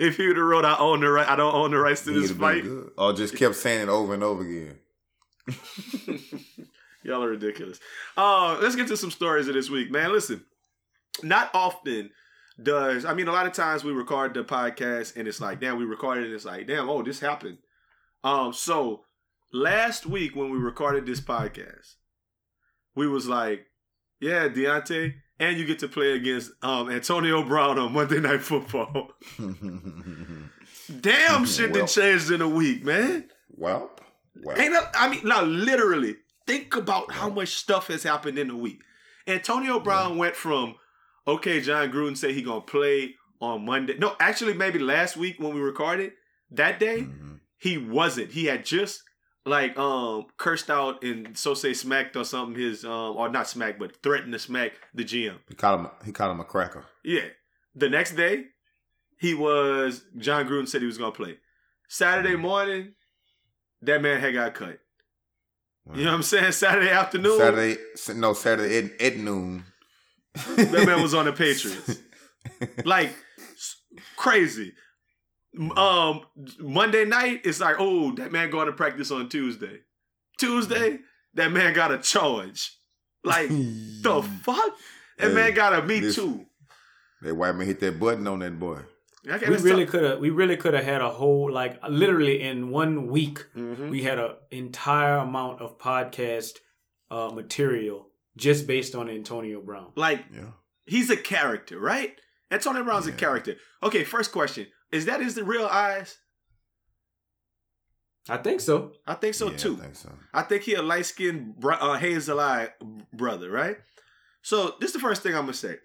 if he would have wrote, "I own the right, I don't own the rights to this fight," Or just kept saying it over and over again. Y'all are ridiculous. Uh, let's get to some stories of this week, man. Listen, not often does I mean a lot of times we record the podcast and it's like, damn, we recorded it, and it's like, damn, oh, this happened. Um, so last week when we recorded this podcast, we was like, yeah, Deontay, and you get to play against um Antonio Brown on Monday Night Football. Damn, shit Well. done changed in a week, man. well, well. Ain't that, I mean, now literally, think about how much stuff has happened in a week. Antonio Brown went from, okay, Jon Gruden said he gonna play on Monday. No, actually, maybe last week when we recorded that day, Mhm. he wasn't. He had just like um cursed out and so say smacked or something. His um or not smacked, but threatened to smack the GM. He called him. He called him a cracker. Yeah. The next day, he was Jon Gruden said he was gonna play. Saturday morning, that man had got cut. You know what I'm saying? Saturday afternoon, Saturday, no Saturday at, at noon. that man was on the Patriots. Like crazy. Um, Monday night, it's like, oh, that man going to practice on Tuesday. Tuesday, that man got a charge. Like the fuck? That Hey, man got a me this- too. That white man hit that button on that boy. We really could have. We really could have had a whole like literally in one week. Mhm. We had an entire amount of podcast uh, material just based on Antonio Brown. like Yeah. he's a character, right? Antonio Brown's a character. Okay, first question: Is that his real eyes? I think so. I think so yeah, too. I think so. I think he a light skinned br- uh, hazel eye brother, right? So this is the first thing I'm gonna say.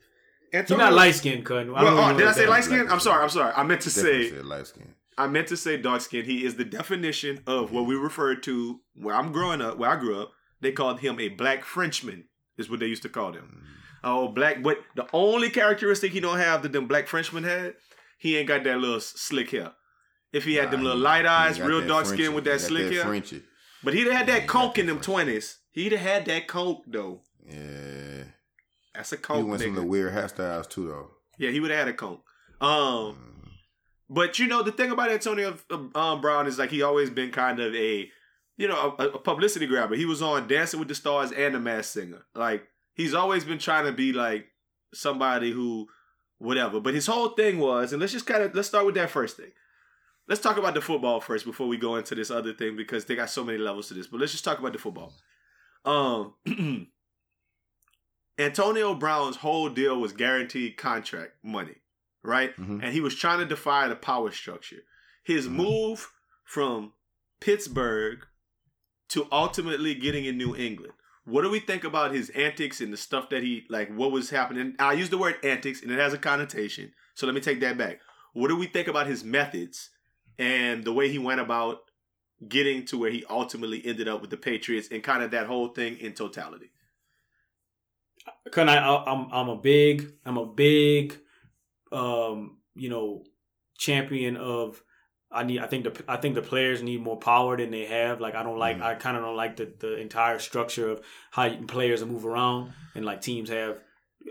He's Antonio, not light skinned, cut. Well, oh, did I say light skin? I'm sorry. I'm sorry. I meant to say light skin. I meant to say dark skin. He is the definition of what we refer to where I'm growing up. Where I grew up, they called him a black Frenchman. Is what they used to call him. Oh, black. But the only characteristic he don't have that them black Frenchmen had, he ain't got that little slick hair. If he had them little light eyes, real dark skin with that slick hair, Frenchy. but he'd have had that coke in them twenties. He'd have had that coke though. Yeah. That's a coke. He went some nigga. little weird hairstyles too, though. Yeah, he would have had a coke. Um, Mm. but you know the thing about Antonio um, Brown is like he always been kind of a, you know, a, a publicity grabber. He was on Dancing with the Stars and The Masked Singer. Like he's always been trying to be like somebody who, whatever. But his whole thing was, and let's just kind of let's start with that first thing. Let's talk about the football first before we go into this other thing because they got so many levels to this. But let's just talk about the football. Um, Antonio Brown's whole deal was guaranteed contract money, right? Mhm. And he was trying to defy the power structure. His Mhm. move from Pittsburgh to ultimately getting in New England. What do we think about his antics and the stuff that he like? What was happening? I use the word antics, and it has a connotation. So let me take that back. What do we think about his methods and the way he went about getting to where he ultimately ended up with the Patriots and kind of that whole thing in totality? I, I- I'm I'm a big I'm a big um you know champion of I need I think the I think the players need more power than they have like I don't like Mhm. I kind of don't like the the entire structure of how players move around and like teams have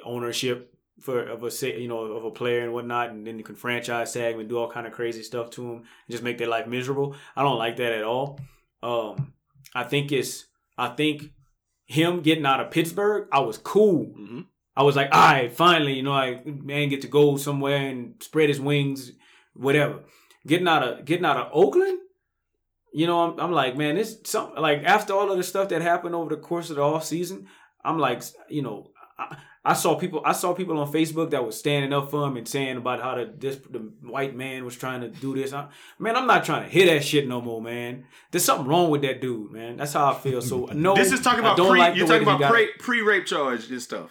ownership for of a say you know of a player and whatnot and then you can franchise tag him and do all kind of crazy stuff to them and just make their life miserable I don't like that at all um I think it's I think him getting out of Pittsburgh I was cool Mm-hmm. I was like, all right, finally, you know, I man get to go somewhere and spread his wings, whatever. Getting out of getting out of Oakland, you know, I'm, I'm like, man, this some like after all of the stuff that happened over the course of the off season, I'm like, you know, I, I saw people I saw people on Facebook that was standing up for him and saying about how the this the white man was trying to do this. I, man, I'm not trying to hear that shit no more, man. There's something wrong with that dude, man. That's how I feel. So no, This is talking about pre. like you're talking about pre pre rape charge and stuff.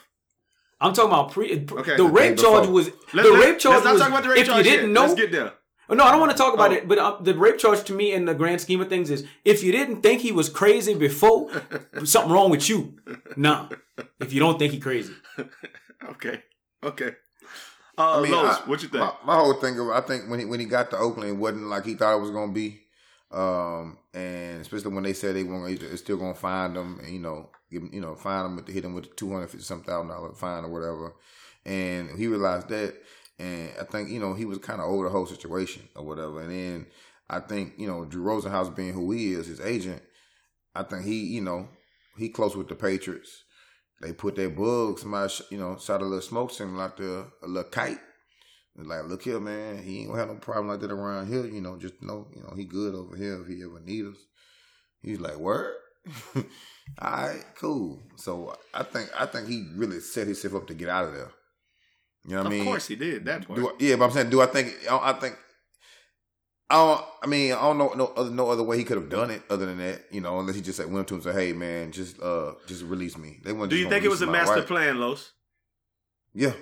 I'm talking about pre. Okay. The The rape charge was Let's, the rape charge let's not was. talk about the rape if charge you didn't know, Let's get there. Oh, no, I don't want to talk about Oh. it. But uh, the rape charge to me, in the grand scheme of things, is if you didn't think he was crazy before, something wrong with you. Nah, if you don't think he crazy, Okay. Okay. Uh, I mean, Los, I- what you think? My, my whole thing, I think when he when he got to Oakland, it wasn't like he thought it was gonna be. Um, and especially when they said they want, they're still gonna find them, and you know, give 'em- you know, find them with hit them with the two hundred fifty some thousand dollar fine or whatever. And he realized that, and I think you know he was kind of over the whole situation or whatever. And then I think you know Drew Rosenhaus being who he is, his agent, I think he you know he close with the Patriots. They put their bug. Somebody you know shot a little smoke signal out there, a little kite. Like, look here, man. He ain't gonna have no problem like that around here. You know, just know, you know, he good over here if he ever need us. He's like, word. All right, cool. So I think I think he really set himself up to get out of there. You know what I mean? of course he did that part. I, yeah, but I'm saying, do I think? I, think. I don't. I mean, I don't know no other no other way he could have done it other than that. You know, unless he just like went to him and said, "Hey, man, just uh, just release me." They Do you think it was a master plan, Los? Yeah,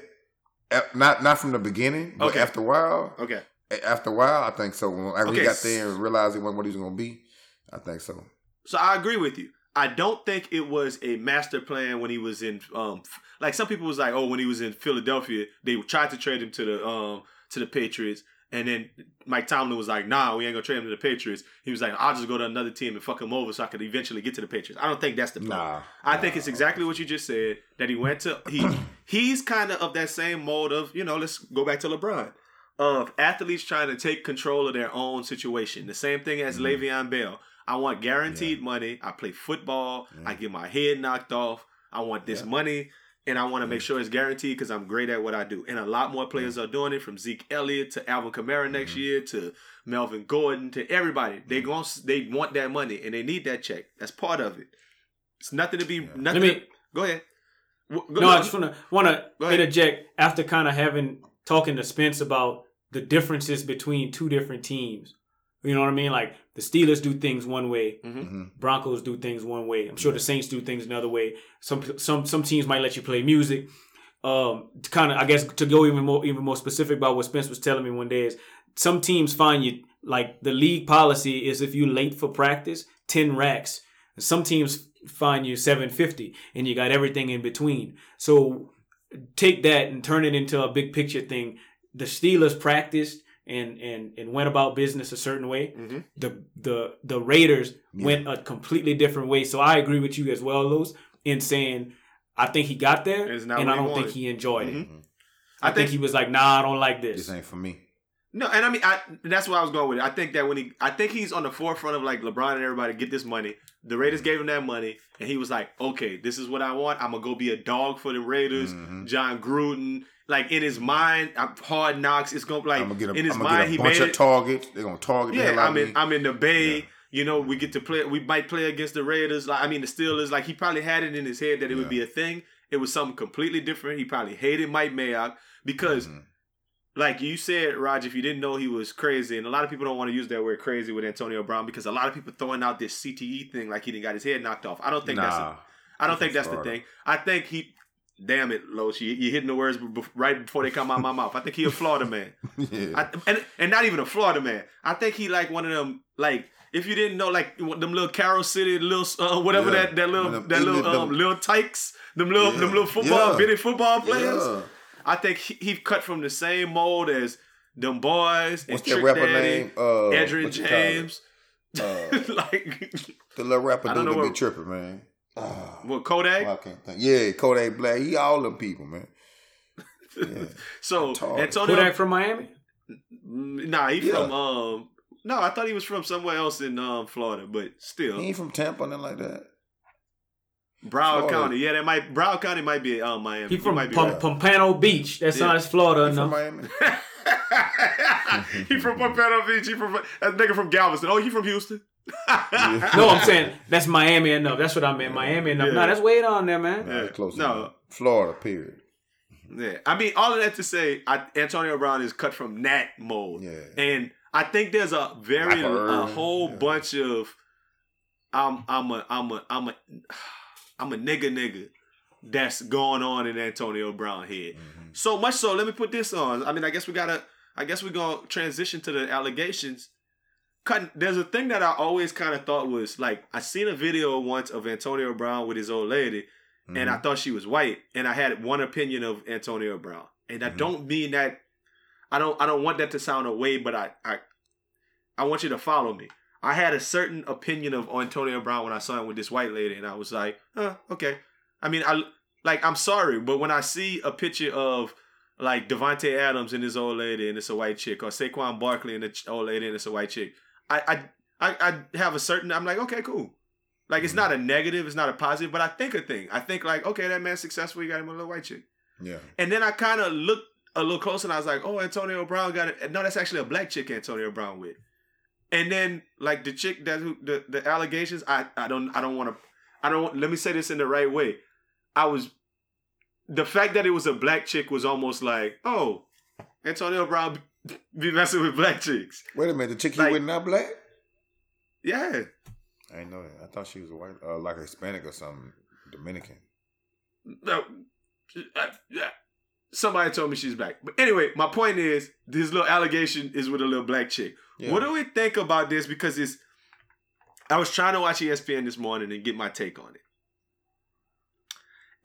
not not from the beginning, but Okay. after a while. Okay. After a while, I think so. When Okay, he got there and realized it wasn't what he was going to be, I think so. So I agree with you. I don't think it was a master plan when he was in um like some people was like, oh, when he was in Philadelphia, they tried to trade him to the um to the Patriots. And then Mike Tomlin was like, nah, we ain't gonna trade him to the Patriots. He was like, I'll just go to another team and fuck him over so I could eventually get to the Patriots. I don't think that's the plan. Nah, I think it's exactly what you just said. That he went to he he's kind of of that same mode of you know let's go back to LeBron of athletes trying to take control of their own situation. The same thing as Mhm. Le'Veon Bell. I want guaranteed money. I play football. I get my head knocked off. I want this Yeah. money. And I want to make mm. sure it's guaranteed because I'm great at what I do. And a lot more players mm. are doing it from Zeke Elliott to Alvin Kamara next Mm-hmm. year to Melvin Gordon to everybody. They mm. going they want that money and they need that check. That's part of it. It's nothing to be nothing. Let me. Go ahead. Go- No, I just wanna wanna Go ahead. interject after kind of having talking to Spence about the differences between two different teams. You know what I mean? Like the Steelers do things one way, hmm Broncos do things one way. I'm sure the Saints do things another way. Some some some teams might let you play music. Um, kind of, I guess, to go even more even more specific about what Spence was telling me one day is some teams find you like the league policy is if you late for practice, ten racks. Some teams find you seven fifty, and you got everything in between. So take that and turn it into a big picture thing. The Steelers practiced and and and went about business a certain way Mhm. the the the Raiders went a completely different way. So I agree with you as well, Los, in saying I think he got there, It's and I don't think he enjoyed it. Mhm. I, think, he was like, "Nah, I don't like this." This ain't for me. No, and I mean, I, that's where I was going with it. I think that when he, I think he's on the forefront of like LeBron and everybody get this money. The Raiders gave him that money, and he was like, "Okay, this is what I want. I'm gonna go be a dog for the Raiders." Mhm. Jon Gruden, like in his mind, I'm hard knocks. It's gonna be like I'm gonna get a, in his I'm mind, get he bunch made of it. targets. They're gonna target. the Yeah, I'm in. me. I'm in the Bay. Yeah. You know, we get to play. We might play against the Raiders. Like I mean, the Steelers. Like he probably had it in his head that it would be a thing. It was something completely different. He probably hated Mike Mayock because, Mhm. like you said, Roger, if you didn't know he was crazy, and a lot of people don't want to use that word crazy with Antonio Brown because a lot of people throwing out this CTE thing like he didn't got his head knocked off. I don't think that's. A, Nah. I don't think that's the thing. I think he. Damn it, Loach, you, you hitting the words bef- right before they come out my mouth. I think he a Florida man. yeah. I, and and not even a Florida man. I think he like one of them like if you didn't know like them little Carol City little uh, whatever Yeah. that that little Them- that little them- um, little tykes them little them little football Yeah. bitty football players. Yeah. I think he, he cut from the same mold as them boys and What's that Trick rapper Daddy, name? Uh, Edgerrin what you call it? James. Uh, like the little rapper dude that be tripping, man. Ah, what Kodak. I can't think. Yeah, Kodak Black. He all them people, man. Yeah. so Tall. Antonio, Kodak from Miami. Nah, he Yeah. from um. No, I thought he was from somewhere else in um Florida, but still. He ain't from Tampa, nothing like that. Broward Florida. County. Yeah, that might Broward County might be um Miami. He You from might be right. Pompano Beach. That's Yeah. not as Florida He from. Miami. he from Pompano Beach. He from that nigga from Galveston. Oh, he from Houston. No, I'm saying that's Miami enough. That's what I meant. Miami enough. Yeah. Nah, that's way down there, man. Nah, close No. enough. Florida, period. Yeah, I mean all of that to say, I, Antonio Brown is cut from that mold, Yeah. and I think there's a very a whole yeah. bunch of I'm I'm a I'm a I'm a I'm a nigga nigga that's going on in Antonio Brown head. Mm-hmm. So much so, let me put this on. I mean, I guess we gotta. I guess we're gonna transition to the allegations. Cut- There's a thing that I always kind of thought was like I seen a video once of Antonio Brown with his old lady, and I Mhm. thought she was white, and I had one opinion of Antonio Brown, and I Mhm. don't mean that. I don't. I don't want that to sound away, but I. I. I want you to follow me. I had a certain opinion of Antonio Brown when I saw him with this white lady, and I was like, huh, okay. I mean, I like I'm sorry, but when I see a picture of like Davante Adams and his old lady and it's a white chick, or Saquon Barkley and the old lady and it's a white chick, I I I, I have a certain. I'm like, okay, cool. Like it's mm-hmm. not a negative, it's not a positive, but I think a thing. I think like, okay, that man's successful. He got him a little white chick, Yeah. and then I kind of looked a little closer, and I was like, oh, Antonio Brown got it. No, that's actually a black chick Antonio Brown with. And then like the chick that who the the allegations, I I don't I don't want to I don't want, let me say this in the right way. I was the fact that it was a black chick was almost like, oh, Antonio Brown be messing with black chicks. Wait a minute, the chick he Like- with not black? Yeah. I didn't know that. I thought she was white, uh, like a Hispanic or something, Dominican. No, uh, yeah. Somebody told me she's black. But anyway, my point is this little allegation is with a little black chick. Yeah. What do we think about this? Because it's I was trying to watch ESPN this morning and get my take on it.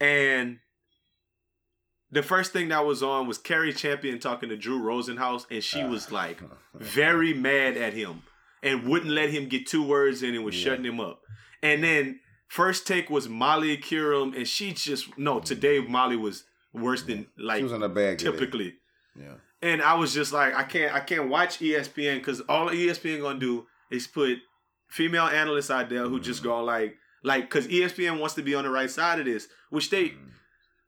And the first thing that was on was Cari Champion talking to Drew Rosenhaus, and she was ah. like very mad at him and wouldn't let him get two words in and was Yeah. shutting him up. And then first take was Molly Qerim, and she just no mm. today Molly was worse than like she was in a bag. today. typically. Yeah. And I was just like, I can't, I can't watch ESPN because all ESPN gonna do is put female analysts out there who just mm. go like, like, because ESPN wants to be on the right side of this, which they, Mm.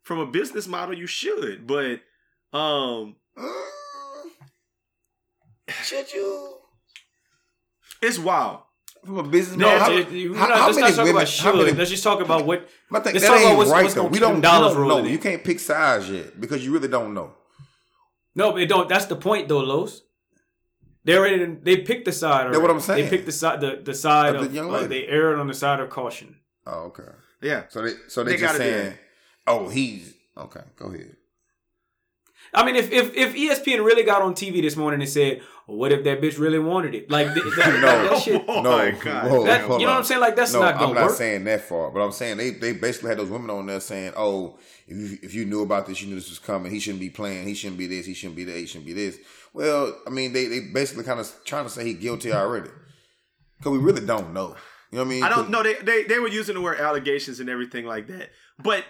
From a business model, you should. But, um, Should you? it's wild. From a business No, man, how, it- you- how- how let's many not women? about how should. many? Let's just talk about what. I think let's that talk about what's- right what's though. We don't, we dollars don't know. You can't pick sides yet because you really don't know. No, but it don't. That's the point, though, Los. They already they picked the side. That's what. I'm saying. They picked the side. The, the side Of of, the young uh, they erred on the side of caution. Oh, okay. Yeah. So they, so they, They just saying, that. Oh, he's okay. Go ahead. I mean, if if if ESPN really got on TV this morning and said, well, "What if that bitch really wanted it?" Like th- that, No. that shit. Oh no, God. whoa, That, you know what. I'm saying? Like that's no, not I'm not work. saying that far, but I'm saying they they basically had those women on there saying, "Oh, if you, if you knew about this, you knew this was coming. He shouldn't be playing. He shouldn't be this. He shouldn't be that. He shouldn't be this." Well, I mean, they they basically kind of trying to say he guilty already because we really don't know. You know what I mean? I don't know. They, they they were using the word allegations and everything like that. But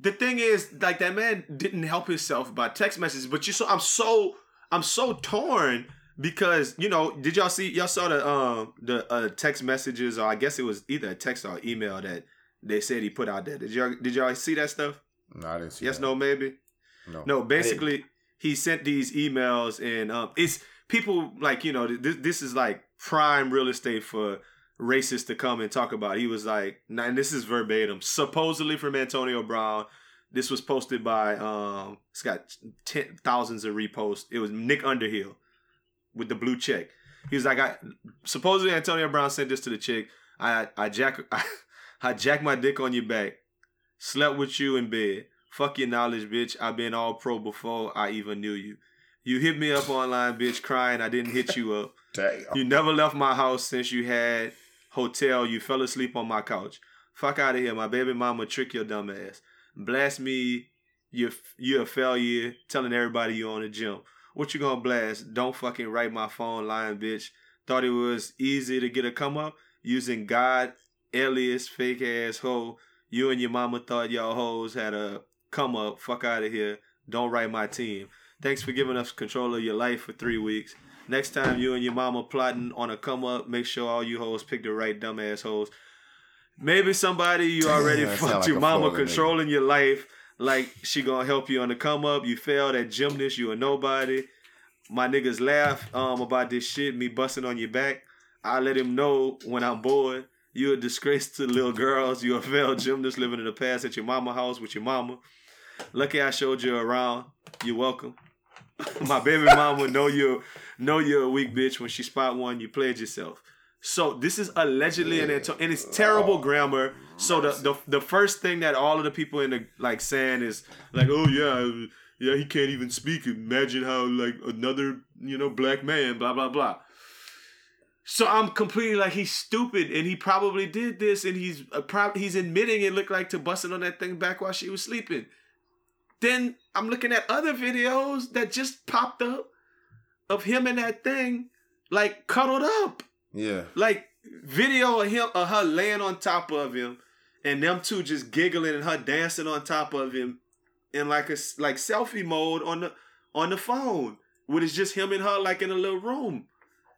the thing is, like that man didn't help himself by text messages. But you so I'm so I'm so torn because you know did y'all see y'all saw the um the uh, text messages or I guess it was either a text or email that they said he put out there. Did y'all did y'all see that stuff? No, I didn't see. That. Yes, that. no, maybe. no, No, basically he sent these emails and um it's people like, you know, this this is like prime real estate for racists to come and talk about. He was like, nah, and this is verbatim, supposedly from Antonio Brown. This was posted by um it's got ten, thousands of reposts. It was Nick Underhill with the blue check. He was like, I supposedly Antonio Brown sent this to the chick. I I jack I, I jack my dick on your back, slept with you in bed. Fuck your knowledge, bitch. I've been all pro before I even knew you. You hit me up online, bitch, crying I didn't hit you up. Damn. You never left my house since you had hotel. You fell asleep on my couch. Fuck out of here. My baby mama trick your dumb ass. Blast me. You you a failure. Telling everybody you on the gym. What you gonna blast? Don't fucking write my phone, lying bitch. Thought it was easy to get a come up using God alias fake ass hoe. You and your mama thought y'all hoes had a come up. Fuck out of here. Don't write my team. Thanks for giving us control of your life for three weeks. Next time you and your mama plotting on a come up, make sure all you hoes pick the right dumbass hoes. Maybe somebody you already sound fucked like your mama Florida nigga. controlling your life. Like she gonna help you on the come up. You failed at gymnast. You a nobody. My niggas laugh um about this shit. Me busting on your back. I let him know when I'm bored. You a disgrace to little girls. You a failed gymnast living in the past at your mama house with your mama. Lucky I showed you around. You're welcome. My baby mama know you know you're a weak bitch when she spot one. You played yourself. So this is allegedly an Anto- and it's terrible grammar. So the, the the first thing that all of the people in the like saying is like, oh yeah, yeah, he can't even speak. Imagine how like another you know black man, blah blah blah. So I'm completely like he's stupid and he probably did this and he's uh, prob- he's admitting it looked like to busting on that thing back while she was sleeping. Then I'm looking at other videos that just popped up of him and that thing like cuddled up. Yeah. Like video of him of her laying on top of him and them two just giggling and her dancing on top of him in like a like selfie mode on the on the phone. When it's just him and her like in a little room.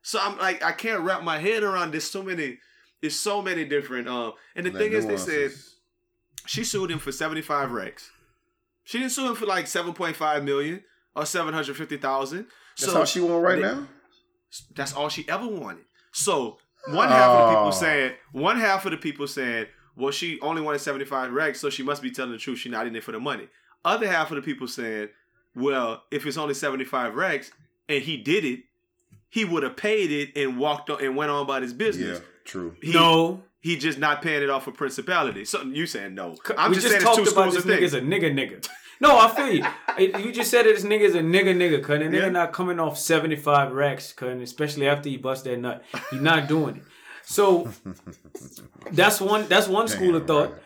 So I'm like I can't wrap my head around there's so many there's so many different um and the thing is they said she sued him for 75 racks. She didn't sue him for like 7.5 million or 750,000. That's So all she want right they- now. that's all she ever wanted. So one half of the Oh. people saying, one half of the people saying, well, she only wanted 75 racks, so she must be telling the truth. She's not in it for the money. Other half of the people saying, well, if it's only 75 racks and he did it, he would have paid it and walked on and went on about his Yeah, business. true. He, no, he just not paying it off for principality. So you saying no? I'm we just, just, saying it's two about schools this of nigga's things. a nigga nigga. No, I feel you. It- you just said that this nigga's a nigga nigga, cuz. And nigga Yeah. not coming off 75 racks, cuz. Especially after he bust that nut. He not doing it. So that's one that's one school of thought. right.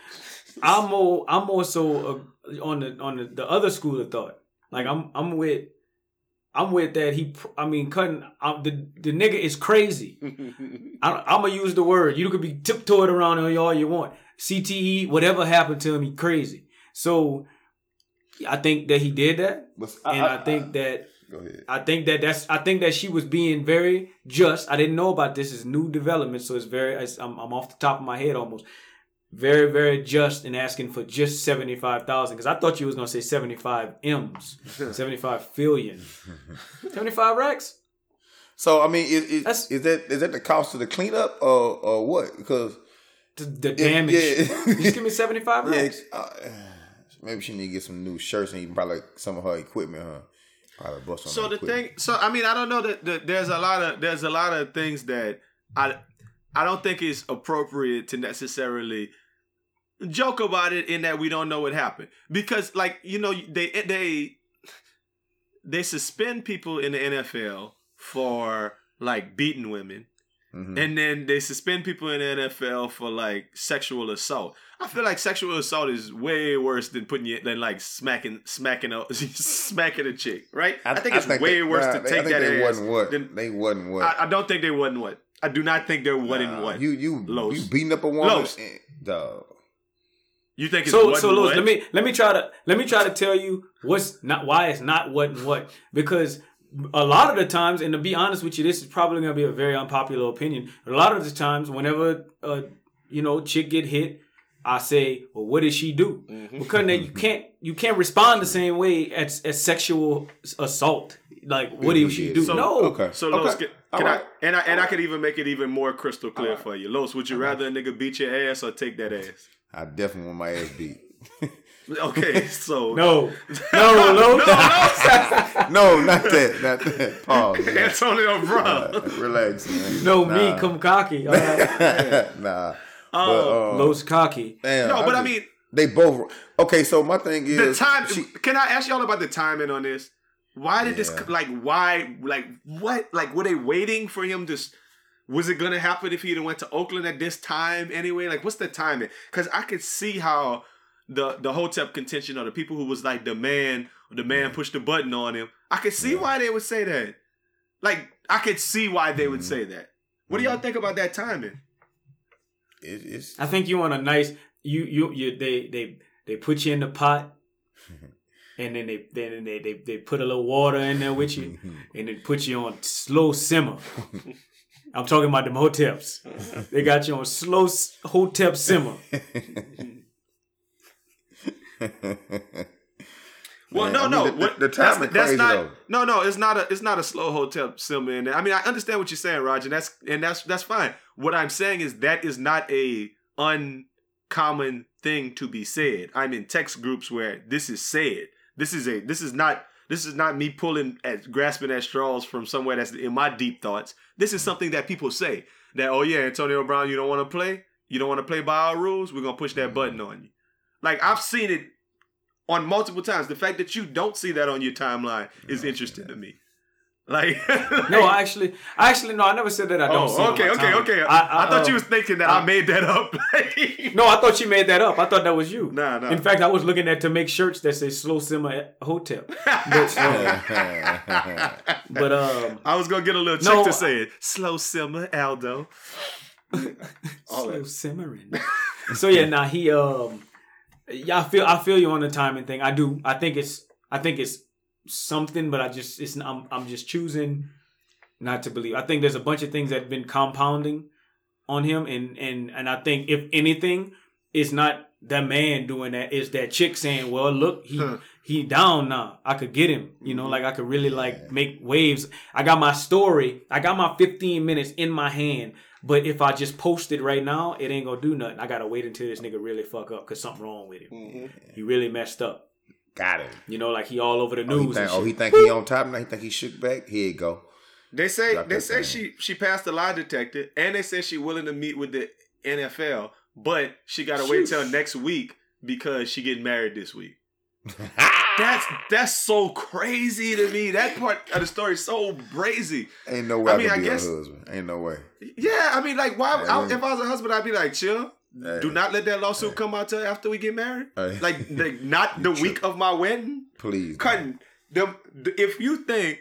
I'm more I'm more so uh, on the on the, the other school of thought. Like I'm I'm with I'm with that he I mean cutting uh, the the nigga is crazy. I, I'm gonna use the word. You could be tiptoed around on you all you want. CTE, whatever happened to him, he crazy. So I think that he did that, But and I, think that Go ahead. I think that that's I think that she was being very just. I didn't know about this. It's new development, so it's very. It's, I'm, I'm off the top of my head almost. Very very just in asking for just seventy five thousand because I thought you was gonna say seventy five m's, seventy five billion, seventy five racks. So I mean, is, is, That's- is that is that the cost of the cleanup or or what? Because The, the damage. yeah. Just give me seventy five yeah, racks. uh, maybe she need to get some new shirts and even probably like some of her equipment, huh? Probably bust on So the equipment. thing, so I mean, I don't know that, that there's a lot of there's a lot of things that I I don't think it's appropriate to necessarily joke about it in that we don't know what happened because like you know they they they suspend people in the NFL for like beating women Mhm. and then they suspend people in the NFL for like sexual assault. I feel like sexual assault is way worse than putting you than like smacking smacking a smacking a chick, right? I, think it's way they- worse nah, to they- take I think that they ass. wasn't what than- they wasn't what. I, I don't think they wasn't what. I do not think they're one in Nah, one. You You, you Los. you beating up a woman, Los. and- dog. think it's So what so and Louis, what? let me let me try to let me try to tell you what's not why it's not what and what because a lot of the times and to be honest with you this is probably going to be a very unpopular opinion a lot of the times whenever uh you know chick get hit I say well what did she do Mm-hmm. because then you can't you can't respond the same way as, as sexual assault like what did she do So- no Okay. So Los, Okay. can, can Alright. I and I and I could even make it even more crystal clear for you. Los, would you rather a nigga beat your ass or take that ass? I definitely want my ass beat. Okay, so no no no, no, no, no, not that, not that. Pause. man. Antonio Brown. Uh, relax, man. no me come cocky all right. nah. Oh. but, uh, Los cocky damn, No, but I just- mean they both. Okay, so my thing is the time. she- can I ask y'all about the timing on this? Why did this like why like what like were they waiting for him to? Was it gonna happen if he'd have went to Oakland at this time anyway? Like what's the timing? Because I could see how the the Hotep contention or the people who was like the man the man pushed the button on him. I could see Yeah. why they would say that. Like I could see why they would Mhm. say that. What do y'all think about that timing? it, it's I think you want a nice you you you they they they put you in the pot and then they then they they, they put a little water in there with you and then put you on slow simmer. I'm talking about them hoteps. They got you on slow s- hotep simmer. Well, Man, no, I mean, no. the- the- the that's, that's not. though. No, no. It's not a. It's not a slow hotel in there. I mean, I understand what you're saying, Roger. That's and that's that's fine. What I'm saying is that is not a uncommon thing to be said. I'm in text groups where this is said. This is a. This is not. This is not me pulling at grasping at straws from somewhere that's in my deep thoughts. This is something that people say that. Oh yeah, Antonio Brown, you don't want to play. You don't want to play by our rules. We're gonna push that button on you. Like I've seen it on multiple times. The fact that you don't see that on your timeline is interesting to me. Like No, I actually, I actually, no, I never said that. I don't. see it Oh, okay, okay, okay. I, I, I, thought you um, was thinking that I- I made that up. No, I thought you made that up. I thought that was you. Nah, nah. In fact, I was looking at to make shirts that say "Slow Simmer Hotel," but, uh, but um, I was gonna get a little chick No, to say it. Slow simmer, Aldo. Slow simmering. so yeah, now he um, yeah, I feel I feel you on the timing thing. I do. I think it's I think it's something, but I just it's I'm I'm just choosing not to believe. I think there's a bunch of things that have been compounding on him, and and and I think if anything, it's not the man doing that. It's that chick saying, "Well, look, he Huh. he down now. I could get him. You know, mm-hmm. like I could really like make waves. I got my story. I got my 15 minutes in my hand." But if I just post it right now, it ain't gonna do nothing. I gotta wait until this nigga really fuck up because something wrong with him. Mm-hmm. He really messed up. Got him. You know, like he all over the Oh, he news. think, and oh, he think he on top now. He think he shook back. Here you go. They say Drop they say thing. she she passed the lie detector, and they say she willing to meet with the NFL, but she got to wait till next week because she getting married this week. That's that's so crazy to me. That part of the story is so brazy. Ain't no way I I, mean, I be guess- a husband. Ain't no way. Yeah, I mean, like, why? Yeah, I, if I was a husband, I'd be like, chill. Hey. Do not let that lawsuit come out till after we get married. Hey. Like, like, not the You week of my wedding. Please. Cutting them. If you think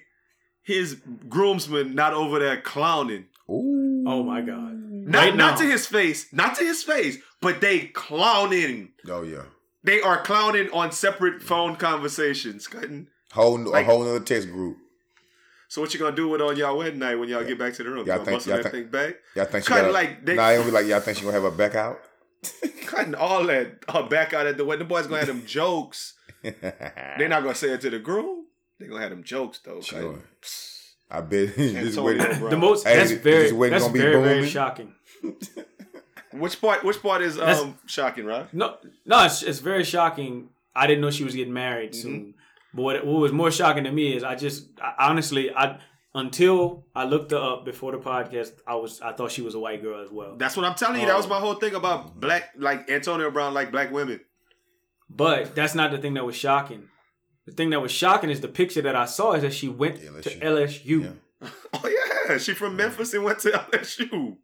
his groomsman not over there clowning, Ooh. Oh my god! not Right not to his face, not to his face, but they clowning. Oh yeah. They are clowning on separate phone conversations. Cutting. Whole Like- a whole other text group. So what you gonna do with on y'all wedding night when y'all get back to the room? Y'all Y'all think- busting y'all that think- thing back? Y'all think she Cutting got like they Nah, it gonna be like y'all think she gonna have her back out. cutting all that uh, back out at the wedding. The boys gonna have them jokes. They're not gonna say it to the groom. They're gonna have them jokes though. Sure. Cutting. I bet this Antonio wedding. The most Hey, that's is very this wedding that's gonna be very very shocking. Which part? Which part is That's- um shocking, right? No, no, it's, it's very shocking. I didn't know she was getting married Mm-hmm. soon. But what, what was more shocking to me is I just I, honestly I until I looked her up before the podcast, I was I thought she was a white girl as well. That's what I'm telling you. That was my whole thing about black, like Antonio Brown, like black women. But that's not the thing that was shocking. The thing that was shocking is the picture that I saw is that she went to LSU. LSU. Yeah. Oh yeah, she from Memphis and went to LSU,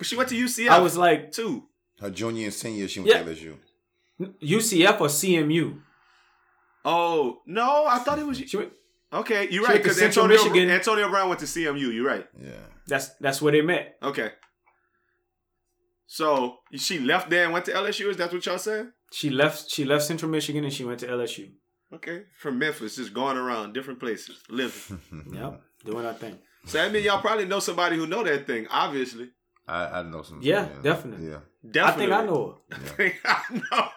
but she went to UCF. I was like too. Her junior and senior, she went Yeah. to LSU. UCF or CMU. Oh no, I thought it was. She went, Okay, you're right because Central Antonio, Michigan. Antonio Brown went to CMU. You're right. Yeah. that's that's where they met. Okay. So she left there and went to LSU. Is that what y'all saying? She left she left Central Michigan and she went to LSU. Okay, from Memphis, just going around different places, living. Yep, doing her thing. so I mean, y'all probably know somebody who know that thing. Obviously, I, I know some. Yeah, definitely. Yeah. definitely. I think I know her. I think I know.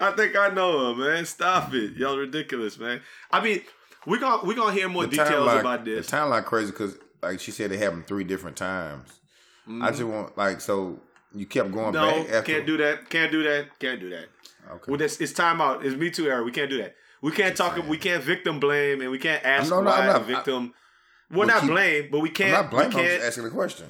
I think I know her, man. Stop it, y'all ridiculous, man. I mean, we gonna we gonna hear more The details timeline- about this. The timeline crazy because, like she said, they happened three different times. I just want like so you kept going Mm-hmm. no, back. After, can't do that. Can't do that. Can't do that. Okay. Well, this it's time out. It's me too era. We can't do that. We can't talk. We can't victim blame, and we can't ask No, no, why I'm not- the victim. Well, Well, not keep- blame, but we I'm can't. not blaming. we I'm can't. just asking the question.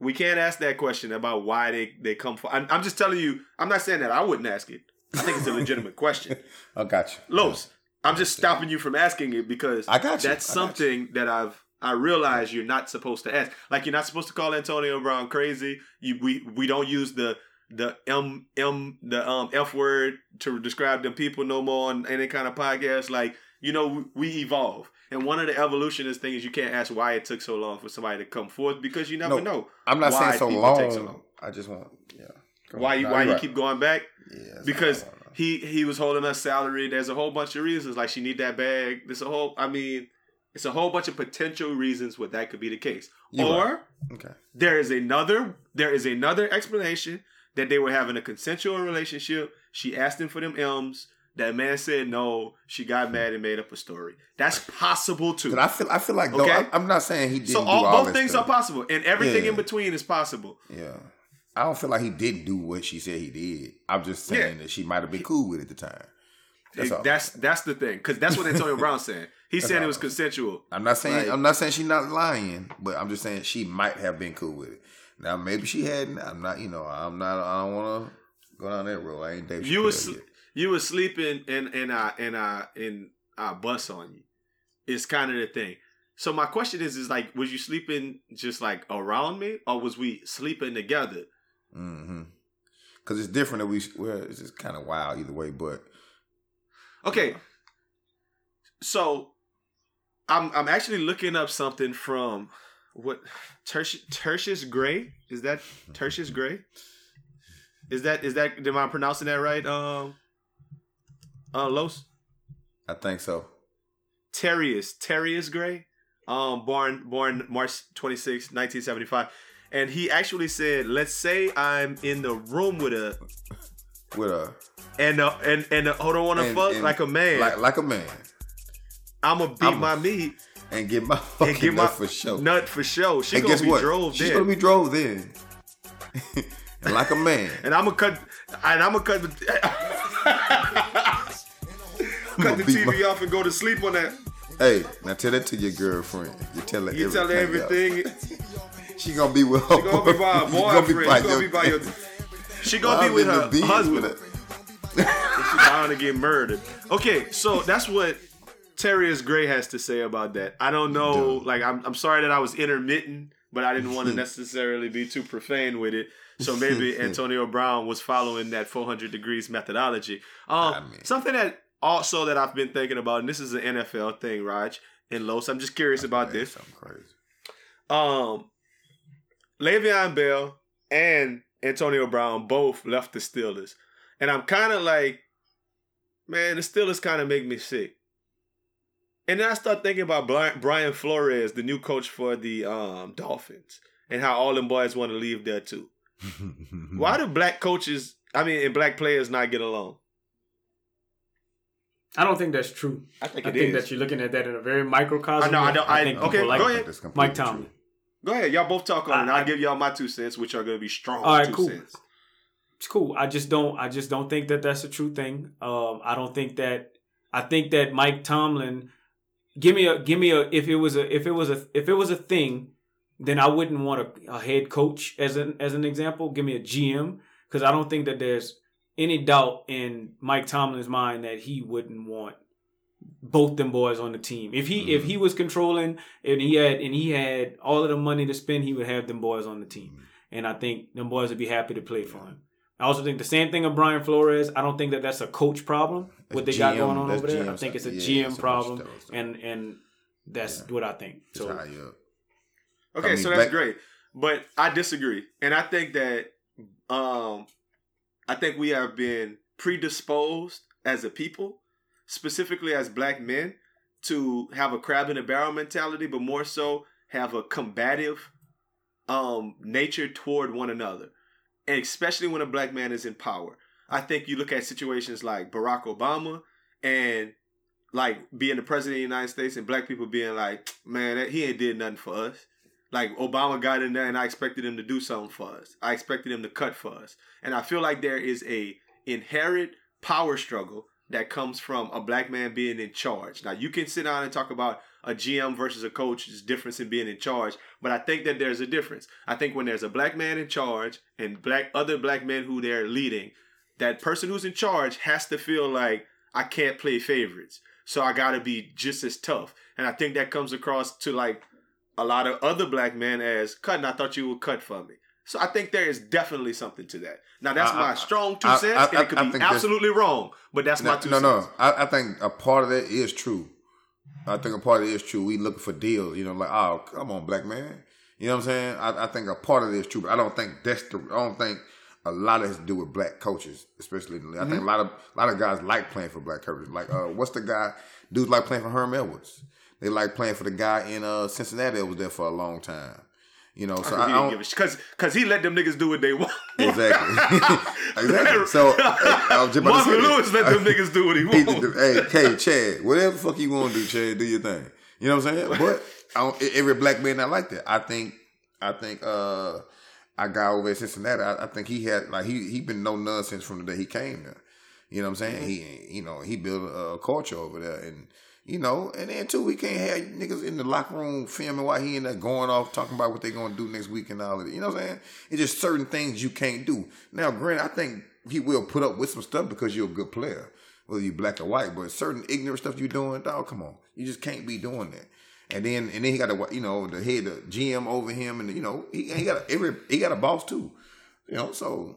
we can't ask that question about why they they come for. I'm, I'm just telling you. I'm not saying that I wouldn't ask it. I think it's a legitimate question. I got you. Los, I'm just stopping you from asking it because I got you. that's got something that I've I realize you're not supposed to ask. Like you're not supposed to call Antonio Brown crazy. You we we don't use the the M M the um F word to describe them people no more on any kind of podcast. Like you know we, evolve, and one of the evolutionist things you can't ask why it took so long for somebody to come forth because you never No, know I'm not saying so long. so long. I just want yeah. Come why on. you why you right. keep going back Yeah, because all I know. he he was holding us salary. There's a whole bunch of reasons. Like she need that bag. There's a whole. I mean, it's a whole bunch of potential reasons where that could be the case. You're or right. okay. there is another. There is another explanation that they were having a consensual relationship. She asked him for them M's. That man said no. She got mad and made up a story. That's possible too. 'Cause I feel I feel like though Okay. I, I'm not saying he didn't So all, all both things stuff. are possible, and everything Yeah. in between is possible. Yeah. I don't feel like he didn't do what she said he did. I'm just saying Yeah. that she might have been cool with it at the time. That's It- that's that's the thing because that's what Antonio Brown said. He said it was consensual. I'm not saying Like- I'm not saying she's not lying, but I'm just saying she might have been cool with it. Now maybe she hadn't. I'm not. You know, I'm not. I don't want to go down that road. I ain't Dave. you was yet. You was sleeping and in our in our in our bus on you, is kind of the thing. So my question is, is like, was you sleeping just like around me, or was we sleeping together? Mm-hmm. Because it's different. That we well, it's just kind of wild either way. But Okay. So I'm I'm actually looking up something from what Tertius, Tertius Gray is that Tertius Gray? Is that is that am I pronouncing that right? Um, uh, Los I think so. Terrius Terrius Gray, um, born born March 26, 1975, and he actually said, "Let's say I'm in the room with a With a and uh, and and uh, hold on, want to fuck and like a man. like like a man, I'm gonna beat I'm a- my meat." and get my and fucking get my nut for sure. nut for sure. She and gonna guess be what? drove She's there, gonna be drove then. and like a man. and I'm gonna cut, and I'm gonna cut the, cut the beat my- TV off and go to sleep on that. Hey, now tell that to your girlfriend. You tell her You tell her everything. everything. She gonna be with her. She gonna be by a you gonna be boyfriend. by She gonna be by your. She gonna be with her husband. with She's bound to get murdered. Okay, so that's what Terius Gray has to say about that. I don't know. Dude. Like, I'm, I'm sorry that I was intermittent, but I didn't want to necessarily be too profane with it. So maybe Antonio Brown was following that 400 degrees methodology. Um, I mean- something that also that I've been thinking about, and this is an NFL thing, Raj and Los. I'm just curious about this. Something crazy. Um, Le'Veon Bell and Antonio Brown both left the Steelers, and I'm kind of like, man, the Steelers kind of make me sick. And then I start thinking about Brian, Brian Flores, the new coach for the um, Dolphins, and how all them boys want to leave there too. Why do black coaches, I mean, and black players not get along? I don't think that's true. I think I it think is. that you're looking at that in a very microcosm. I know, I don't- I- think okay, like go ahead. That's completely Mike Tomlin. true. Go ahead, y'all both talk on it. and I- I'll I- give y'all my two cents, which are going to be strong All right, two cool. cents. It's cool. I just don't. I just don't think that that's a true thing. Um, I don't think that. I think that Mike Tomlin. Give me a. Give me a. If it was a. If it was a. If it was a thing, then I wouldn't want a, a head coach as an as an example. Give me a GM because I don't think that there's any doubt in Mike Tomlin's mind that he wouldn't want both them boys on the team. If he if he was controlling and he had and he had all of the money to spend, he would have them boys on the team. And I think them boys would be happy to play for him. I also think the same thing of Brian Flores. I don't think that that's a coach problem. what they That's got going on that's over there. I think it's a. Yeah, GM problem, you tell us. and and that's Yeah. what I think. So. Okay, I mean, so that's back- great. But I disagree. And I think that um I think we have been predisposed as a people, specifically as black men, to have a crab in a barrel mentality, but more so have a combative um nature toward one another. And especially when a black man is in power. I think you look at situations like Barack Obama and like being the president of the United States and black people being like, man, that, he ain't did nothing for us. Like Obama got in there and I expected him to do something for us. I expected him to cut for us. And I feel like there is a inherent power struggle that comes from a black man being in charge. Now you can sit down and talk about a GM versus a coach, there's difference in being in charge, but I think that there's a difference. I think when there's a black man in charge and black other black men who they're leading, that person who's in charge has to feel like I can't play favorites. So I gotta be just as tough. And I think that comes across to like a lot of other black men as cutting. I thought you would cut for me. So I think there is definitely something to that. Now that's I- my I- strong two I- cents, I- and it could be absolutely wrong, but that's my No, two no, cents. no. I, I think a part of that is true. I think a part of it is true. We looking for deals, you know, like, oh, come on, black man. You know what I'm saying? I, I think a part of it is true, but I don't think that's the. I don't think a lot of it has to do with black coaches, especially. in the league. I Mm-hmm. think a lot of a lot of guys like playing for black coaches. Like, uh, what's the guy? Dudes like playing for Herm Edwards. They like playing for the guy in uh, Cincinnati that was there for a long time. You know, so I, I don't, give a because because he let them niggas do what they want. Exactly. exactly. So I was just about to Marvin. Lewis let them niggas do what he wants. hey, hey, Chad, whatever the fuck you want to do, Chad, do your thing. You know what I'm saying? But I don't, every black man not like that. I think, I think, uh, our guy over at Cincinnati, I, I think he had like he he been no nonsense from the day he came there. You know what I'm saying? He, you know, he built a, a culture over there, and you know, and then too, we can't have niggas in the locker room filming while he in there going off talking about what they gonna do next week and all of it. You know what I'm saying? It's just certain things you can't do. Now, granted, I think he will put up with some stuff because you're a good player. whether you're black or white, but certain ignorant stuff you're doing, dog, come on. You just can't be doing that. And then and then he got a you know the head the GM over him, and you know he, he got a, every he got a boss too, you know. So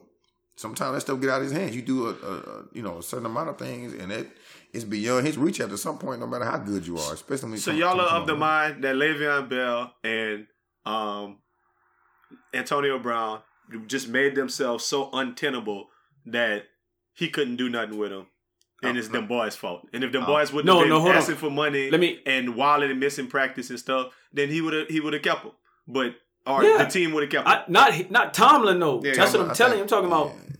sometimes that stuff get out of his hands. You do a, a, a you know a certain amount of things, and it it's beyond his reach at some point, no matter how good you are, especially when. So y'all are of the mind that Le'Veon Bell and um, Antonio Brown just made themselves so untenable that he couldn't do nothing with them. And it's no. them boys' fault. And if them Oh. boys wouldn't No, have been no, hold on. asking for money Let me- and wilding and missing practice and stuff, then he would have he would have kept them. But or Yeah. the team would have kept them. I, not not Tomlin though. Yeah, That's yeah, what I'm I telling you. think- I'm talking about. yeah.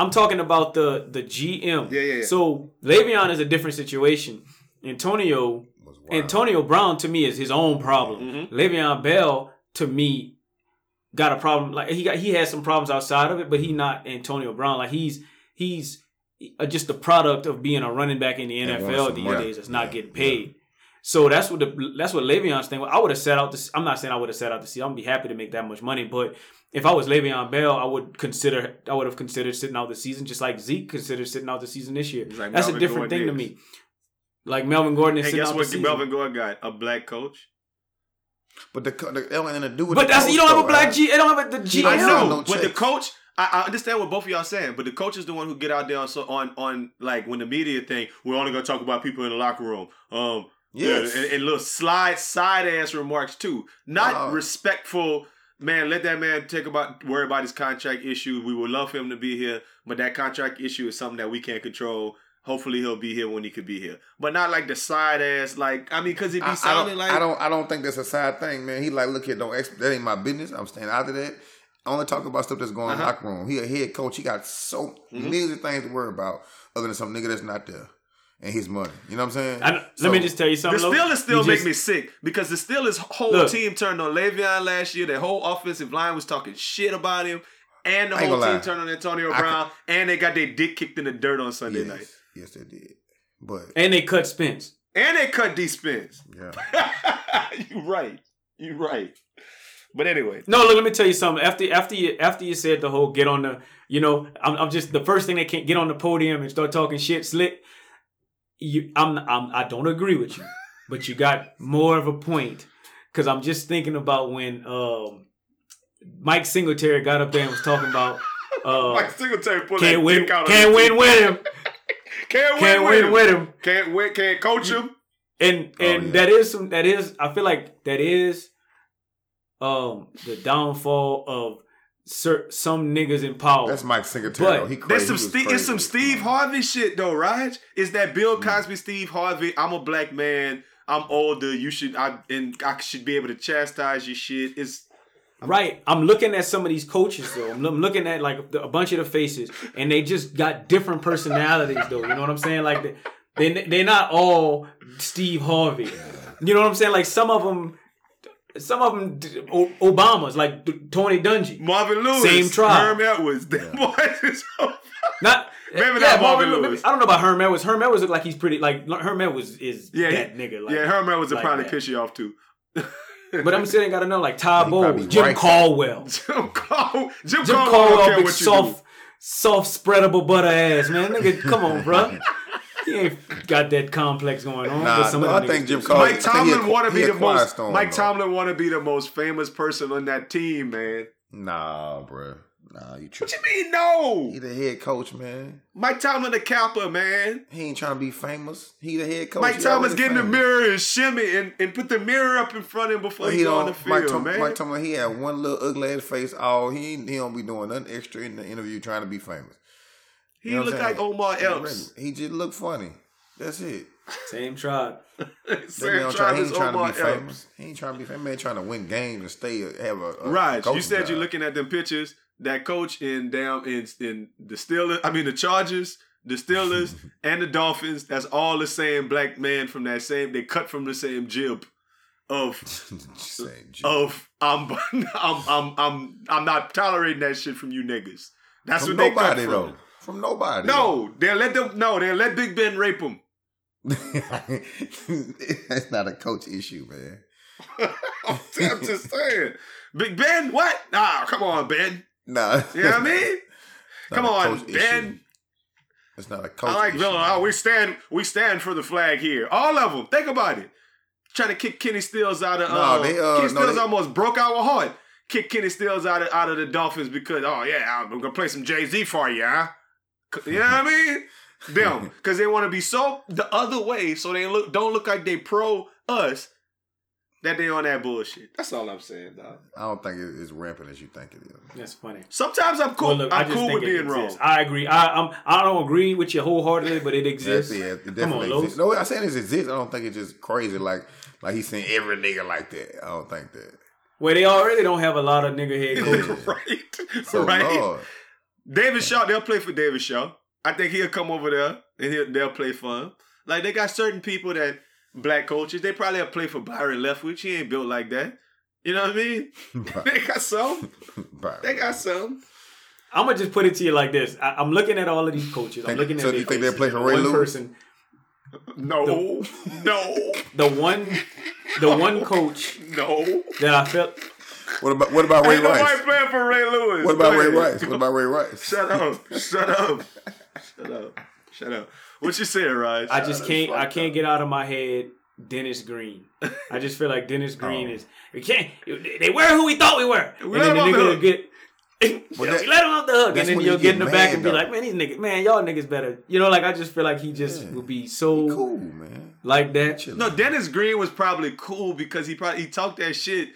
I'm talking about the the GM. Yeah, yeah, yeah. So Le'Veon is a different situation. Antonio Antonio Brown to me is his own problem. Mhm. Le'Veon Bell to me got a problem. Like he got he has some problems outside of it, but he not Antonio Brown. Like he's he's uh, just the product of being a running back in the NFL these days that's not Yeah, getting paid. So that's what the that's what Le'Veon's thing. I would have set out this. I'm not saying I would have set out to see. I'm be happy to make that much money, but if I was Le'Veon Bell, I would consider I would have considered sitting out the season, just like Zeke considered sitting out the season this year. Like That's a different Gordon thing to me. Like Melvin Gordon is And sitting guess out the what season. Melvin Gordon got? A black coach. But the, co- the that ain't nothing to do with. But the that's coach, you don't have a black right? G. They don't have a, the GM. don't I have know, no but the coach. I, I understand what both of y'all saying, but the coach is the one who get out there on so on on like when the media thing. We're only gonna talk about people in the locker room. Um, Yes. yeah, and, and little slide side ass remarks too. Not Uh, respectful. Man, let that man take about worry about his contract issue. We would love for him to be here, but that contract issue is something that we can't control. Hopefully, he'll be here when he could be here, but not like the side ass. Like I mean, because it be I, I sounding don't, like I don't. I don't think that's a side thing, man. He like, look here, don't. Ex- that ain't my business. I'm staying out of that. I only talk about stuff that's going on in the Uh-huh. locker room. He a head coach. He got so Mhm. millions of things to worry about, other than some nigga that's not there and his money. You know what I'm saying? I, So- let me just tell you something. The Steelers still make just- me sick because the Steelers' whole Look. team turned on Le'Veon last year. Their whole offensive line was talking shit about him, and the whole team lie. turned on Antonio I can- Brown, and they got their dick kicked in the dirt on Sunday yes, night. yes, they did. But And they cut Spence. And they cut D Spence. yeah, you right. You right. But anyway, No, look, let me tell you something. After after you after you said the whole get on the, you know, I'm, I'm just the first thing they can't get on the podium and start talking shit slick. You, I'm, I'm I don't agree with you, but you got more of a point because I'm just thinking about when um, Mike Singletary got up there and was talking about uh, Mike Singletary pulled can't that win dick out of can't his win with him Can't win can't with win with him Can't win. Can't coach him. and Oh, and yeah. that is some that is I feel like that is um the downfall of cer- some niggas in power. that's Mike Singletary. But though. He There's crazy. some He was Steve, it's some. Steve Harvey shit though, right? Is that Bill Mm. Cosby, Steve Harvey? I'm a black man. I'm older. You should I and I should be able to chastise your shit. It's Right. I'm looking at some of these coaches though. I'm I'm looking at like a bunch of the faces, and they just got different personalities though. You know what I'm saying? Like they they they're not all Steve Harvey. You know what I'm saying? Like some of them, some of them Obama's like D- Tony Dungy. Marvin Lewis, Same tribe. Herm Edwards. Them boys is so Not Maybe not Marvin Lewis. I don't know about Herm Edwards. Herm Edwards look like he's pretty like Herm Edwards is Yeah, that he- nigga. Like, yeah, Herm Edwards would probably that. piss you off too. But I'm saying gotta know like Todd He Bowles, Jim right. Caldwell. Jim Caldwell, Jim, Jim Caldwell, don't Caldwell, big what you soft, soft spreadable butter ass man. Nigga, come on, bro. He ain't got that complex going on. Nah, but some no, of I think Jim do. Caldwell- Mike think he Tomlin want to he be the most. storm, Mike though. Tomlin want to be the most famous person on that team, man. Nah, bro. Nah, you What tripping. you mean no? He the head coach, man. Mike Tomlin the Kappa, man. He ain't trying to be famous. He the head coach. Mike He Tomlin's already getting the mirror and shimmy and, and put the mirror up in front of him before But he, he go on don't. the field, Mike, Tom, man. Mike Tomlin, he had one little ugly ass face. All he ain't- he don't be doing nothing extra in the interview trying to be famous. He You know what look like? Omar He Epps. He just look funny. That's it. Same tribe. That man Sam don't try, he ain't trying to Omar be Epps. famous. He ain't trying to be famous. Man, trying to win games and stay have a, a Right. You coaching said you're looking at them pictures. That coach in damn in in the Steelers. I mean the Chargers, the Steelers, and the Dolphins. That's all the same black man from that same. They cut from the same jib of Same G. of I'm I'm I'm I'm I'm not tolerating that shit from you niggas. That's from what they cut nobody from. though. From nobody. No, they'll let them. No, they'll let Big Ben rape him. That's not a coach issue, man. I'm just saying. Big Ben, what? Nah, come on, Ben. Nah. You know what I mean? Come on, Ben. issue. It's not a coach. I like issue. Villanova. We stand we stand for the flag here. All of them. Think about it. Trying to kick Kenny Stills out of No, uh, they, uh, Kenny no, Stills they- almost broke our heart. Kick Kenny Stills out of out of the Dolphins because oh yeah, I'm gonna play some Jay Z for you, huh? You know what I mean? Them because they want to be so the other way, so they look don't look like they pro us. That they on that bullshit. That's all I'm saying, dog. I don't think it- it's rampant as you think it is. That's funny. Sometimes I'm cool. Well, look, I I'm just cool think with it being wrong. I agree. I I'm, I don't agree with you wholeheartedly, but it Yes, exists. yeah, it Come on, exists. No, I'm saying it exists. I don't think it's just crazy like like he's saying every nigga like that. I don't think that. Where they already don't have a lot of nigga head coaches. right, So right. Lord, David Shaw, they'll play for David Shaw. I think he'll come over there and he'll, they'll play for him. Like they got certain people that black coaches. They probably have played for Byron Leftwich. He ain't built like that. You know what I mean? they got some. They got some. I'm gonna just put it to you like this. I, I'm looking at all of these coaches. I'm looking so at do you think they'll play coaches. for Ray one Lewis? person. No, no, The one, the one coach no. that I felt what about what about Ray Ain't nobody Rice? playing for Ray Lewis. What about Ray. Rice? What about Ray Rice? Shut up. Shut up. Shut up. Shut up. What you saying, Raj? I just can't I can't get out of my head Dennis Green. I just feel like Dennis Green Oh. is we can't they were who we thought we were. We and let then the him the nigga will get Well, that- we let him off the hook, and then when you'll get in get the back mad, and be though. like, "Man, these niggas, man, y'all niggas better." You know, like I just feel like he just Yeah. would be so Cool, man. like that. No. Dennis Green was probably cool because he probably he talked that shit,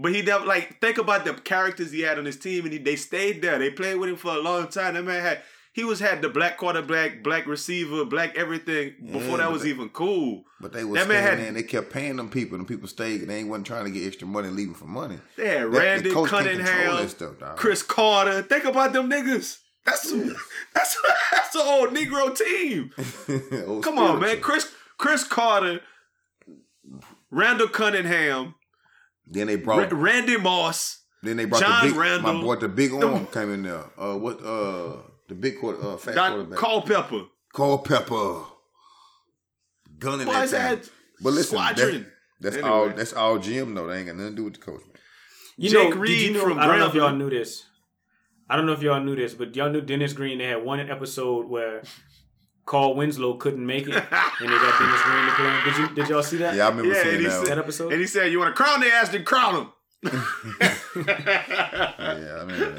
but he never like think about the characters he had on his team, and he, they stayed there. They played with him for a long time. That man had he was had the black quarterback, black receiver, black everything before Yeah, that was they- even cool. But they was That man had- and they kept paying them people, and people stayed. They ain't wasn't trying to get extra money and leaving for money. They had That- the Randy coach Cunningham, stuff. Cris Carter. Think about them niggas. That's that's that's an old Negro team. Old Come on, man. Chris Cris Carter, Randall Cunningham, Then they Ra- brought. Randy Moss. then they brought John the big. Randall. My boy, the big arm came in there. Uh, what? Uh, the big quarter, uh, fat Got quarterback. Culpepper. Cole Pepper. Gunning that Boys But listen, squadron. that's, that's Anyway. all. That's all Jim though. They ain't got nothing to do with the coach. Man. You Jake know, did you know? from I don't know if y'all knew this. I don't know if y'all knew this, but y'all knew Dennis Green. They had one episode where Carl Winslow couldn't make it, and they got Dennis Green to play. Did you? Did y'all see that? Yeah, I remember Yeah, seeing that. said- that episode. And he said, "You want to crown their ass? Then crown them." Yeah, I remember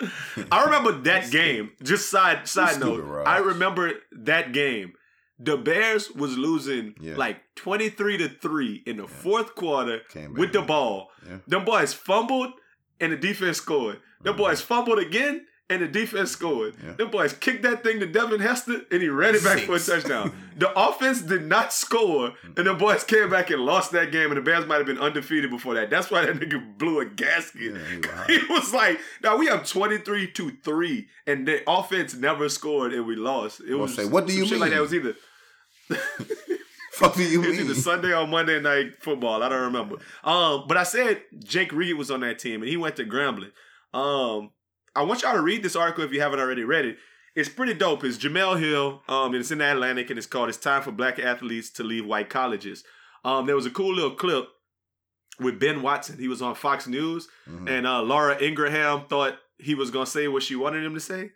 that. I remember that game. Just side side stupid, note. Raj. I remember that game. The Bears was losing Yeah. like twenty three to three in the fourth quarter back with the ball. Yeah. Them boys fumbled and the defense scored. Them mm-hmm. boys fumbled again and the defense scored. Yeah. Them boys kicked that thing to Devin Hester and he ran it back for a touchdown. the offense did not score and the boys came back and lost that game and the Bears might have been undefeated before that. That's why that nigga blew a gasket. Yeah, he was he was like, now we have 23 to 3 and the offense never scored and we lost. It was say, what do you shit like mean? that was either Fuck do you it was mean? either Sunday or Monday night football. I don't remember. Um, but I said Jake Reed was on that team and he went to Grambling. Um, I want y'all to read this article if you haven't already read it. It's pretty dope. It's Jemele Hill. Um, and it's in the Atlantic and it's called "It's Time for Black Athletes to Leave White Colleges." Um, there was a cool little clip with Ben Watson. He was on Fox News, Mhm. and uh, Laura Ingraham thought he was gonna say what she wanted him to say.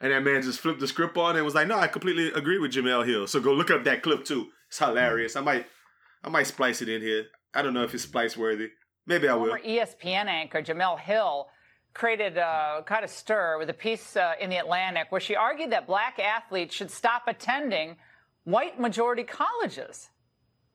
And that man just flipped the script on and was like, "No, I completely agree with Jemele Hill." So go look up that clip too. It's hilarious. I might, I might splice it in here. I don't know if it's splice worthy. Maybe I will. Former ESPN anchor Jemele Hill created a kind of stir with a piece uh, in the Atlantic where she argued that black athletes should stop attending white majority colleges.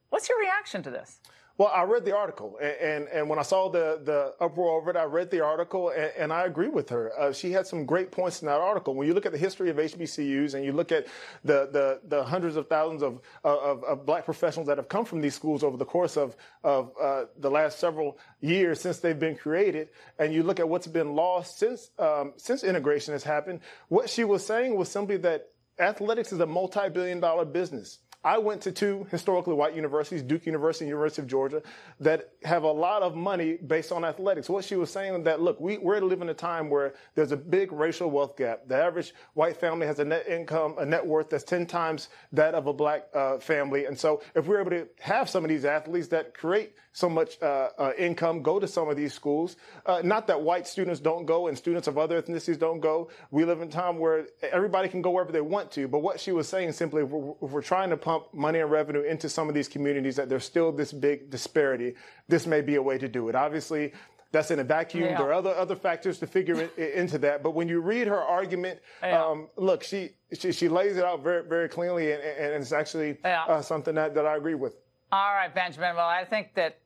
What's your reaction to this? Well, I read the article, a- and and when I saw the the uproar over it, I read the article, and, and I agree with her. Uh, she had some great points in that article. When you look at the history of HBCUs, and you look at the the, the hundreds of thousands of, of of black professionals that have come from these schools over the course of of uh, the last several years since they've been created, and you look at what's been lost since um, since integration has happened. What she was saying was simply that athletics is a multi-billion dollar business. I went to two historically white universities, Duke University and University of Georgia, that have a lot of money based on athletics. What she was saying that, look, we, we're living in a time where there's a big racial wealth gap. The average white family has a net income, a net worth that's 10 times that of a black uh, family. And so if we're able to have some of these athletes that create so much uh, uh, income go to some of these schools. Uh, not that white students don't go and students of other ethnicities don't go. We live in a time where everybody can go wherever they want to. But what she was saying simply, if we're, if we're trying to pump money and revenue into some of these communities, that there's still this big disparity, this may be a way to do it. Obviously, that's in a vacuum. Yeah. There are other other factors to figure it, into that. But when you read her argument, Yeah. um, look, she, she she lays it out very very cleanly, and, and it's actually Yeah. uh, something that, that I agree with. All right, Benjamin. Well, I think that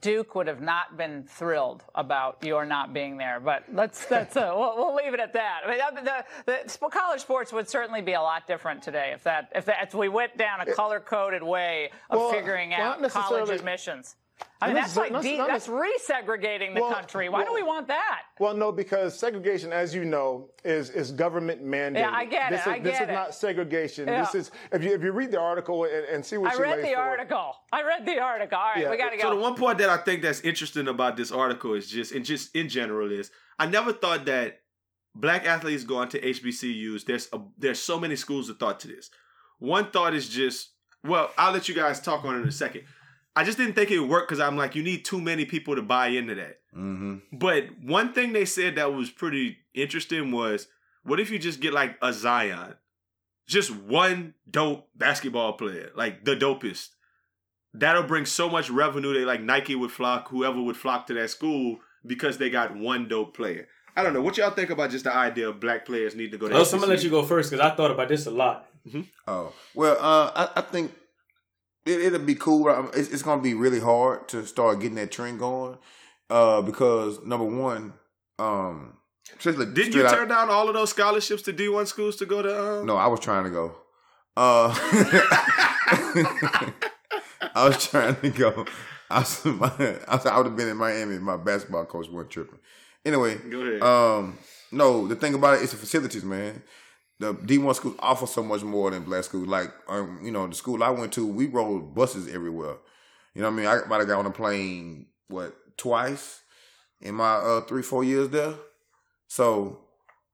Duke would have not been thrilled about your not being there, but let's that's uh, we'll, we'll leave it at that. I mean, the, the, the college sports would certainly be a lot different today if that if that if we went down a color coded way of Well, figuring out college admissions. I mean, Not that's like necessar- de- not that's resegregating the Well, country. Why do we want that? Well, no, because segregation, as you know, is is government mandated. Yeah, I get it, this Is, I this get is it. not segregation. Yeah. This is if you if you read the article and, and see what I she read the forward. article. I read the article. All right, Yeah, we got to go. So the one point that I think that's interesting about this article is just and just in general is I never thought that black athletes going to HBCUs. There's a, there's so many schools of thought to this. One thought is just well, I'll let you guys talk on it in a second. I just didn't think it would work because I'm like, you need too many people to buy into that. Mm-hmm. But one thing they said that was pretty interesting was, what if you just get like a Zion, just one dope basketball player, like the dopest. That'll bring so much revenue. They like Nike would flock, whoever would flock to that school because they got one dope player. I don't know what y'all think about just the idea of black players need to go to. Oh, so I'm gonna let you go first because I thought about this a lot. Oh well, uh, I, I think it, it'll be cool. It's, it's gonna be really hard to start getting that trend going, uh, because number one, um, straight you out- turn down all of those scholarships to D1 schools to go to? Um... No, I was trying to go. Uh, I was trying to go. I was, my, I, I would have been in Miami. if My basketball coach wasn't tripping. Anyway, Go ahead. um, no, the thing about it is the facilities, man. The D one schools offer so much more than black schools. Like, um, you know, the school I went to, we rode buses everywhere. You know what I mean? I might have got on a plane what twice in my uh, three four years there. So,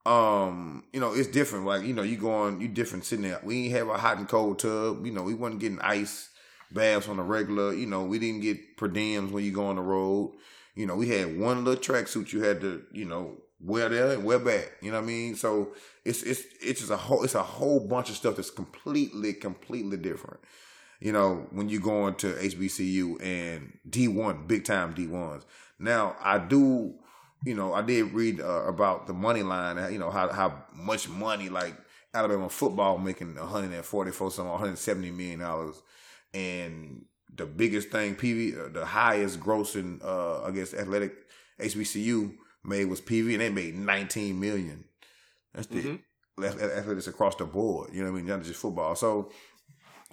um, you know, it's different. Like, you know, you going, you different sitting there. We ain't have a hot and cold tub. You know, we wasn't getting ice baths on the regular. You know, we didn't get per diems when you go on the road. You know, we had one little tracksuit you had to, you know, wear there and wear back. You know what I mean? So it's it's it's just a whole it's a whole bunch of stuff that's completely completely different. You know, when you go into HBCU and D one, big time D ones. Now I do, you know, I did read uh, about the money line. You know how how much money like Alabama football making 144 some 170 million dollars, and the biggest thing PV, uh, the highest grossing, uh, I guess athletic HBCU made was PV, and they made 19 million. That's the athletics across the board. You know what I mean? Not just football. So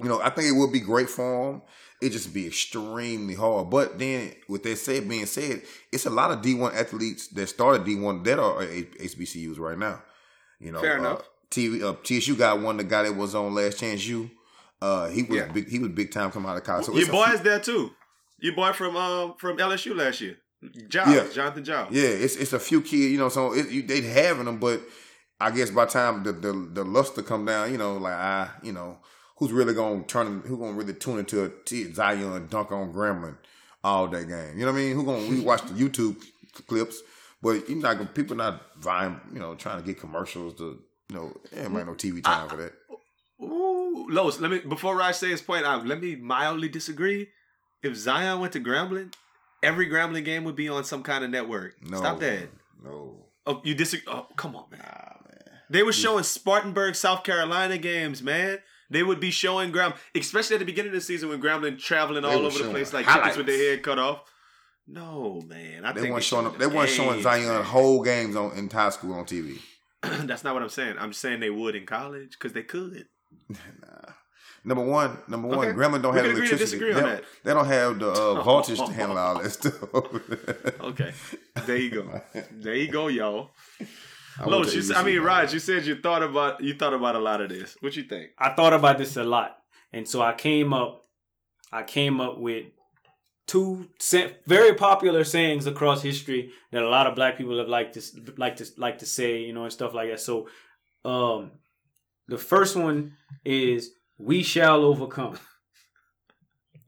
you know, I think it would be great for them. It just be extremely hard. But then, with that said, being said, it's a lot of D one athletes that started D one that are HBCUs right now. You know, Fair uh, enough. TV, uh, TSU got one. The guy that was on Last Chance U, uh, he was Yeah. big. He was big time coming out of college. So Your a boy's there too. Your boy from um from LSU last year, Giles, Yeah. Jonathan Giles. Yeah, it's it's a few kids, you know. So it, you, they having them, but I guess by the time the, the the luster come down, you know, like I, you know, who's really gonna turn, who gonna really tune into a T- Zion dunk on Grambling all day game? You know what I mean? Who gonna we watch the YouTube clips, but you not gonna people not vying, you know, trying to get commercials to, you know, ain't no TV time for that. Ooh, Los, let me before Raj say his point out, let me mildly disagree. If Zion went to Grambling, every Grambling game would be on some kind of network. No, Stop that. No, Oh, you disagree? Oh, come on, man. Nah, man. They were showing Spartanburg, South Carolina games, man. They would be showing Graham, especially at the beginning of the season when Grambling traveling all over the place like chickens with their head cut off. No, man. I they think weren't showing up. They weren't showing Zion man. whole games on in high school on TV. That's not what I'm saying. I'm saying they would in college because they could. Number one, number one, Okay. Grambling don't We have can agree to electricity. disagree on they, that. don't, they don't have the uh, voltage to handle all that stuff. Okay, there you go. There you go, y'all. I went Los, you, s- I mean, man. Raj, you said you thought about you thought about a lot of this. What you think? I thought about this a lot, And so I came up, I came up with two sa- very popular sayings across history that a lot of black people have liked to like to like to say, you know, and stuff like that. So, um, the first one is "We shall overcome."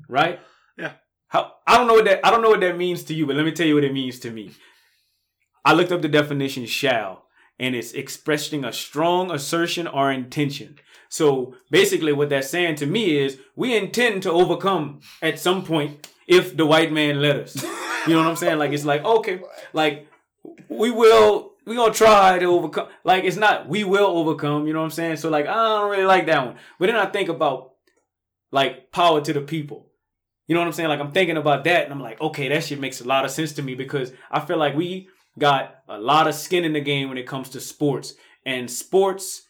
Right? Yeah. How I don't know what that I don't know what that means to you, but let me tell you what it means to me. I looked up the definition "shall," and it's expressing a strong assertion or intention. So basically, what that's saying to me is we intend to overcome at some point if the white man let us. You know what I'm saying? Like it's like okay, like we will we gonna try to overcome. Like it's not we will overcome. You know what I'm saying? So like I don't really like that one. But then I think about like power to the people. You know what I'm saying? Like I'm thinking about that, and I'm like, okay, that shit makes a lot of sense to me because I feel like we got a lot of skin in the game when it comes to sports, and sports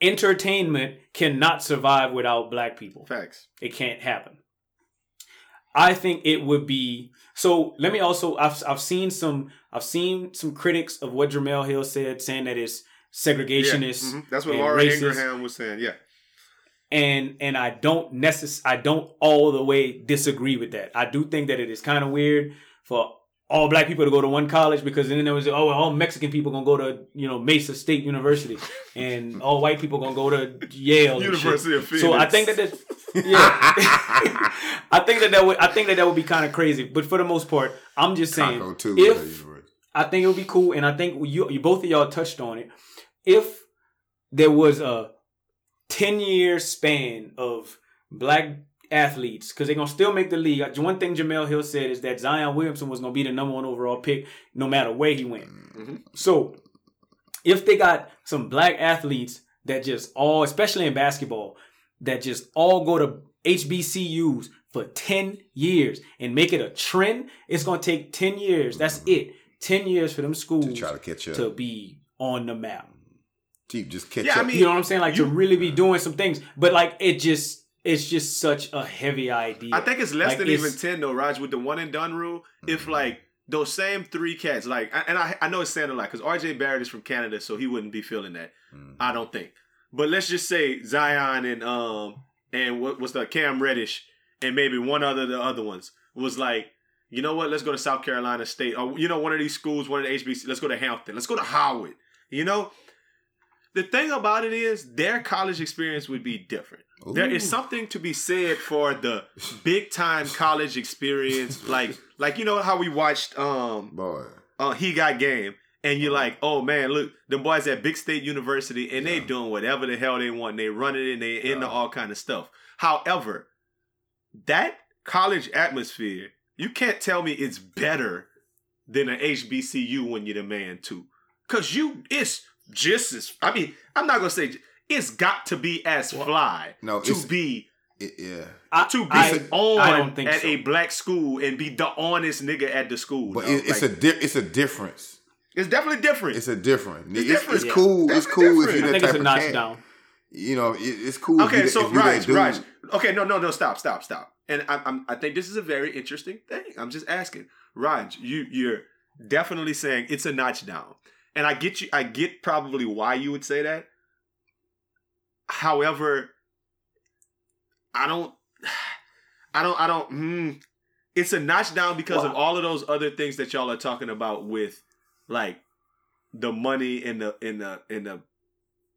entertainment cannot survive without black people. Facts. It can't happen. I think it would be so. Let me also. I've I've seen some. I've seen some critics of what Jemele Hill said, saying that it's segregationist. Mhm. That's what Laura racist Ingraham was saying. Yeah. and and I don't necess- I don't all the way disagree with that. I do think that it is kind of weird for all black people to go to one college because then there was oh all Mexican people gonna go to you know Mesa State University and all white people gonna go to Yale. University of Phoenix. So I think that that yeah, I think that that would I think that that would be kind of crazy. But for the most part, I'm just saying too. if. I think it would be cool, and I think you, you both of y'all touched on it. If there was a ten year span of black athletes, because they're gonna still make the league. One thing Jemele Hill said is that Zion Williamson was gonna be the number one overall pick, no matter where he went. Mm-hmm. So, if they got some black athletes that just all, especially in basketball, that just all go to HBCUs for 10 years and make it a trend, it's going to take 10 years. That's mm-hmm. it. 10 years for them schools To try to catch up. to be on the map. Deep, just catch Yeah, I up. mean- You know what I'm saying? Like to really be doing some things. But like it just it's just such a heavy idea. I think it's less Like, than it's- even ten though, Raj, with the one and done rule. If like those same three cats, like, and I I know it's saying a lot because RJ Barrett is from Canada, so he wouldn't be feeling that. I don't think. But let's just say Zion and um and what was the Cam Reddish and maybe one other the other ones was like, you know what? Let's go to South Carolina State or you know one of these schools, one of the HBC. Let's go to Hampton. Let's go to Howard. You know. The thing about it is, their college experience would be different. There is something to be said for the big time college experience, like like you know how we watched um Boy. uh, he got game, and you're like, oh man, look, them boys at Big State University, and they doing whatever the hell they want. They running and they into all kind of stuff. However, that college atmosphere, you can't tell me it's better than an HBCU when you're the man too, cause you it's just as. I mean, I'm not gonna say it's got to be as fly No, to it's- be It, yeah. I, to be I, on I don't think at so. a black school and be the honest nigga at the school. But it, it's Like, a di- it's a difference. it's definitely different. It's a difference. It's, different. it's Yeah. cool. It's Definitely cool if you're I that think it's type a of notch cat. down. You know, it, it's cool. if Okay, you, so if you that dude. Raj. Okay, no, no, no, stop, stop, stop. And I, I'm, I think this is a very interesting thing. I'm just asking, Raj. You, you're definitely saying it's a notch down, and I get you. I get probably why you would say that. However, I don't, I don't, I don't. Mm, it's a notch down because of all of those other things that y'all are talking about with, like, the money and the and the and the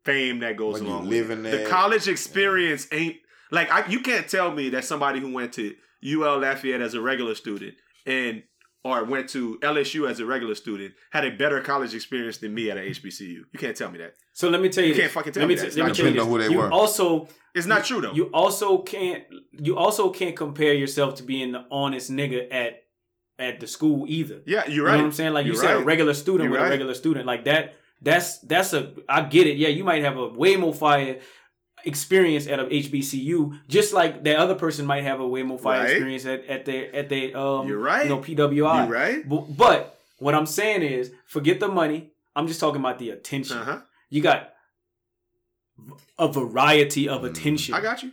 fame that goes When along. with it. there. The college experience ain't like I, you can't tell me that somebody who went to UL Lafayette as a regular student and or went to LSU as a regular student had a better college experience than me at a HBCU. You can't tell me that. So let me tell you, You this. can't fucking tell let me me, that. t- It's let me tell you Depending on who they you were. also It's not true though. You also can't you also can't compare yourself to being the honest nigga at at the school either. yeah, you're You right. know what I'm saying? Like you You're said, a regular student You're with right. a regular student like that. That's that's a I get it. Yeah, you might have a way more fire experience at a HBCU, just like that other person might have a way more fire Right. experience at at their at their um You're right. you know PWI. You're right. But, but what I'm saying is, forget the money. I'm just talking about the attention. Uh-huh. You got a variety of attention. I got you.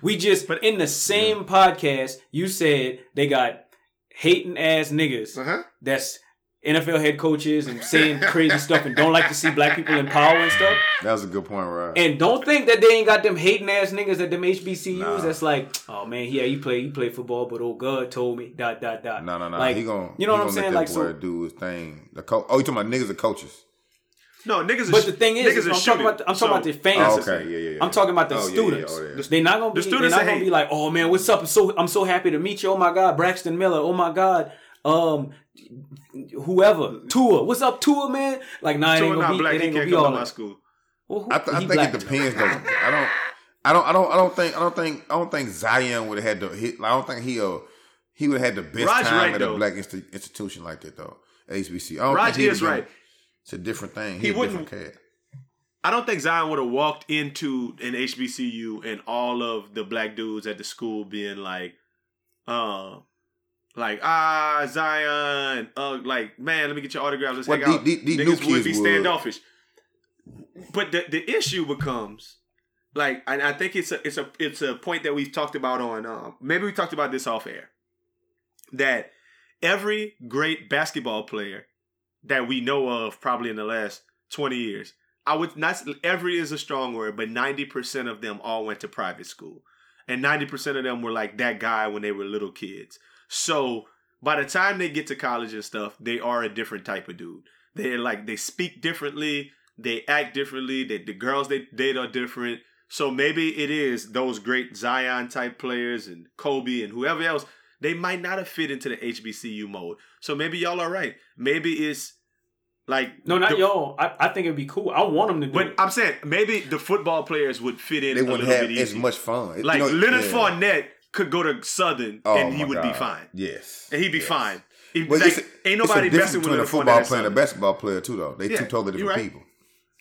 We just, but in the same podcast, you said they got hating ass niggas Uh-huh. that's NFL head coaches and saying crazy stuff and don't like to see black people in power and stuff. That was a good point, right? And don't think that they ain't got them hating ass niggas at them HBCUs. Nah. That's like, oh man, yeah, he play he play football, but oh God told me dot dot dot. no, no, no. Like, he gonna you know what I'm gonna saying? Like that so. boy do his thing. The co- oh, you talking about niggas or coaches? No, niggas. But the thing is, niggas is I'm talking about the, I'm So- talking about the fans. Oh, okay, yeah, yeah, yeah. I'm talking about the Oh, yeah, yeah, students. oh, yeah. They not gonna be. The They're not gonna hate. be like, oh man, what's up? I'm so I'm so happy to meet you. Oh my God, Braxton Miller. Oh my God, um, whoever Tua. What's up, Tua, man? Like, nah, it ain't gonna not be. black. It He ain't gonna be come all to my school. Well, who- I, th- I think black. it depends though. I don't. I don't. I don't. I don't think. I don't think. I don't think Zion would have had the hit. I don't think he. Uh, he would have had the best Raj time right, at though. a black insti- institution like that though. HBC. I don't Raj think is right. It's a different thing. He He, a wouldn't- different cat. I don't think Zion would have walked into an HBCU and all of the black dudes at the school being like, uh, like ah Zion, uh, like man, let me get your autograph. Let's Well, hang out. the- the- the Niggas would be would. standoffish. But the the issue becomes like, and I think it's a it's a it's a point that we've talked about on um, maybe we talked about this off air that every great basketball player that we know of probably in the last 20 years i would not every is a strong word but 90% of them all went to private school and 90% of them were like that guy when they were little kids so by the time they get to college and stuff they are a different type of dude they're like they speak differently they act differently they, the girls they date are different so maybe it is those great zion type players and kobe and whoever else they might not have fit into the hbcu mode so maybe y'all are right maybe it's like No, not the- y'all. I, I think it'd be cool. I want them to do but it. I'm saying maybe the football players would fit in They a wouldn't little have bit as easier. much fun. Like you know, Leonard yeah. Fournette could go to Southern Oh, and he my would be fine, Yes, and he'd be yes. fine. He- But like, it's a, ain't it's nobody a difference messing with between a football player and a basketball player too, though. They Yeah, two totally different right. people.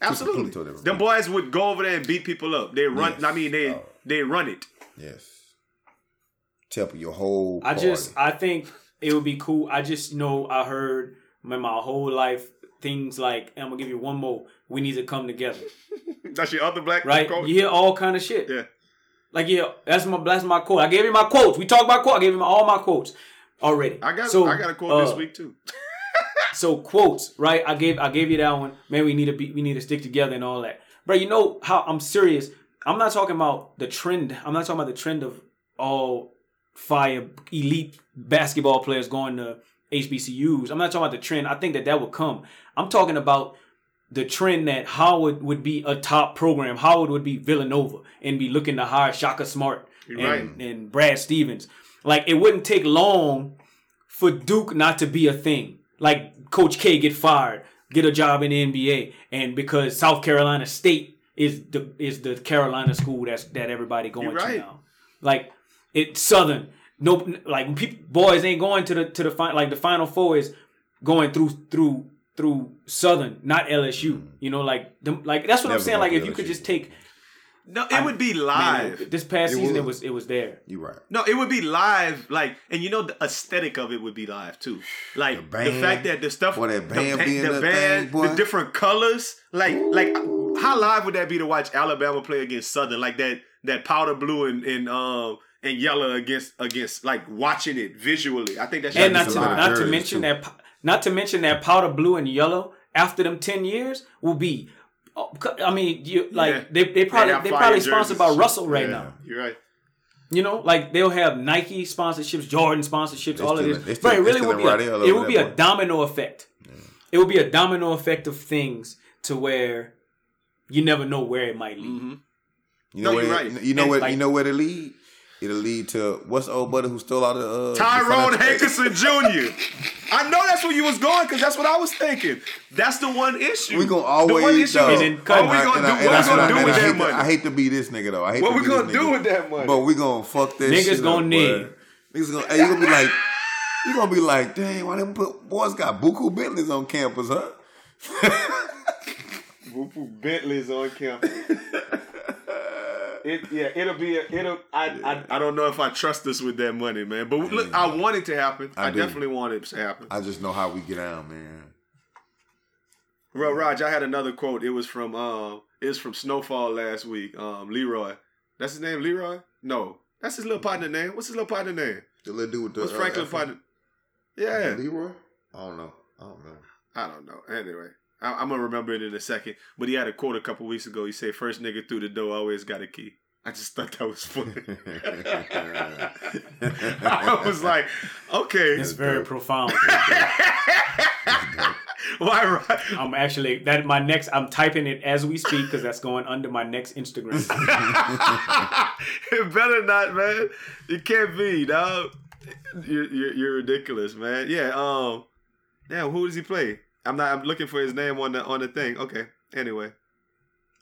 Absolutely, completely two different them people. boys would go over there and beat people up. They run. Yes. I mean, they Oh. they run it. Yes, tell your whole. I just I think it would be cool. I just know I heard in my whole life things like I'm gonna give you one more. We need to come together, That's your other black right? coach? You hear all kind of shit. Yeah. Like yeah, that's my that's my quote. I gave you my quotes. We talked about quote. I gave him all my quotes already. I got So, I got a quote this uh, week too. So quotes, right? I gave I gave you that one. Man, we need to be we need to stick together and all that. But you know how I'm serious. I'm not talking about the trend. I'm not talking about the trend of all fire elite basketball players going to HBCUs. I'm not talking about the trend. I think that that will come. I'm talking about the trend that Howard would be a top program. Howard would be Villanova and be looking to hire Shaka Smart and, right. and Brad Stevens. Like it wouldn't take long for Duke not to be a thing. Like Coach K get fired, get a job in the NBA, and because South Carolina State is the is the Carolina school that's that everybody going right. to now. Like it Southern. No, like people boys ain't going to the to the final like the Final Four is going through through through Southern, not LSU. You know, like them, like that's what I'm saying. Like to if you could just take No, it would be live. man, this past It season, it was it was there. you right. No, it would be live, like, and you know the aesthetic of it would be live too. Like The the, fact that the stuff, boy, that the, band ba- being the that band, thing, the different colors, like, like how live would that be to watch Alabama play against Southern, like that, that powder blue and and um and yellow against against like watching it visually. I think that's and not to some of the not to mention too. that po- not to mention that powder blue and yellow after them ten years will be. oh, I mean, you like Yeah. they they probably have they probably sponsored by. Russell right Yeah. now. You're right. You know, like they'll have Nike sponsorships, Jordan sponsorships, They all of this. still- but it really still would be a, it over would be a boy. domino effect. It would be a domino effect of things to where you never know where it might lead. Mm-hmm. You No, know where you're it- right. You know And, what? like- you know where to lead? It'll lead to what's the old buddy who stole out of uh, Tyrone the Hankerson Jr. I know that's where you was going because that's what I was thinking. That's the one issue. We gonna the always one issue though. is, And then what we gonna And do? I- What we gonna I- do and with I that hate to- money? I hate to be this nigga though. I hate What to we be gonna this do nigga. with that money? But we gonna fuck this. Niggas shit gonna up, need. boy. Niggas gonna. Hey, you gonna be like, you gonna be like, dang, why them put boys got buku Bentleys on campus, huh? Wupu Bentley's on campus. It, yeah, it'll be. A, it'll. I, I. I don't know if I trust us with that money, man. But look, I want it to happen. I, I definitely want it to happen. I just know how we get out, man. Bro, Raj, I had another quote. It was from. Um, it was from Snowfall last week. Um, Leroy. That's his name, Leroy. No, that's his little partner name. What's his little partner name? The little dude with the What's uh, Franklin Afro- partner? Yeah, Leroy. I don't know. I don't know. I don't know. Anyway, I, I'm gonna remember it in a second. But he had a quote a couple weeks ago. He said, "First nigga through the door always got a key." I just thought that was funny. I was like, okay, It's very profound. why? Right? I'm actually that my next. I'm typing it as we speak because that's going under my next Instagram. it better not, man. It can't be, dog. You're, you're you're ridiculous, man. Yeah. Um. Damn. Who does he play? I'm not. I'm looking for his name on the on the thing. Okay. Anyway,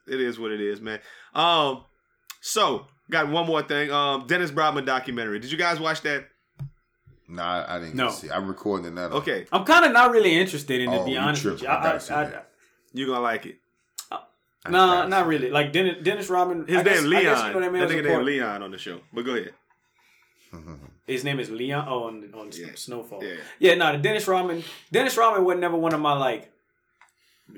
it is what it is, man. Um. So got one more thing. Um. Dennis Rodman documentary. Did you guys watch that? Nah, I, I didn't No. see. I'm recording another. Okay. I'm kind of not really interested in it. Oh, to be you honest with you, I gotta I, I. You gonna like it? I no, gotta not really. Like Dennis, Dennis Rodman. His I guess- name I Leon. guess you know that that man's nigga important. named Leon on the show. But go ahead. His name is Leon. Oh, on, on Yeah. Snowfall. Yeah. Yeah, no, the Dennis Rodman. Dennis Rodman was never one of my like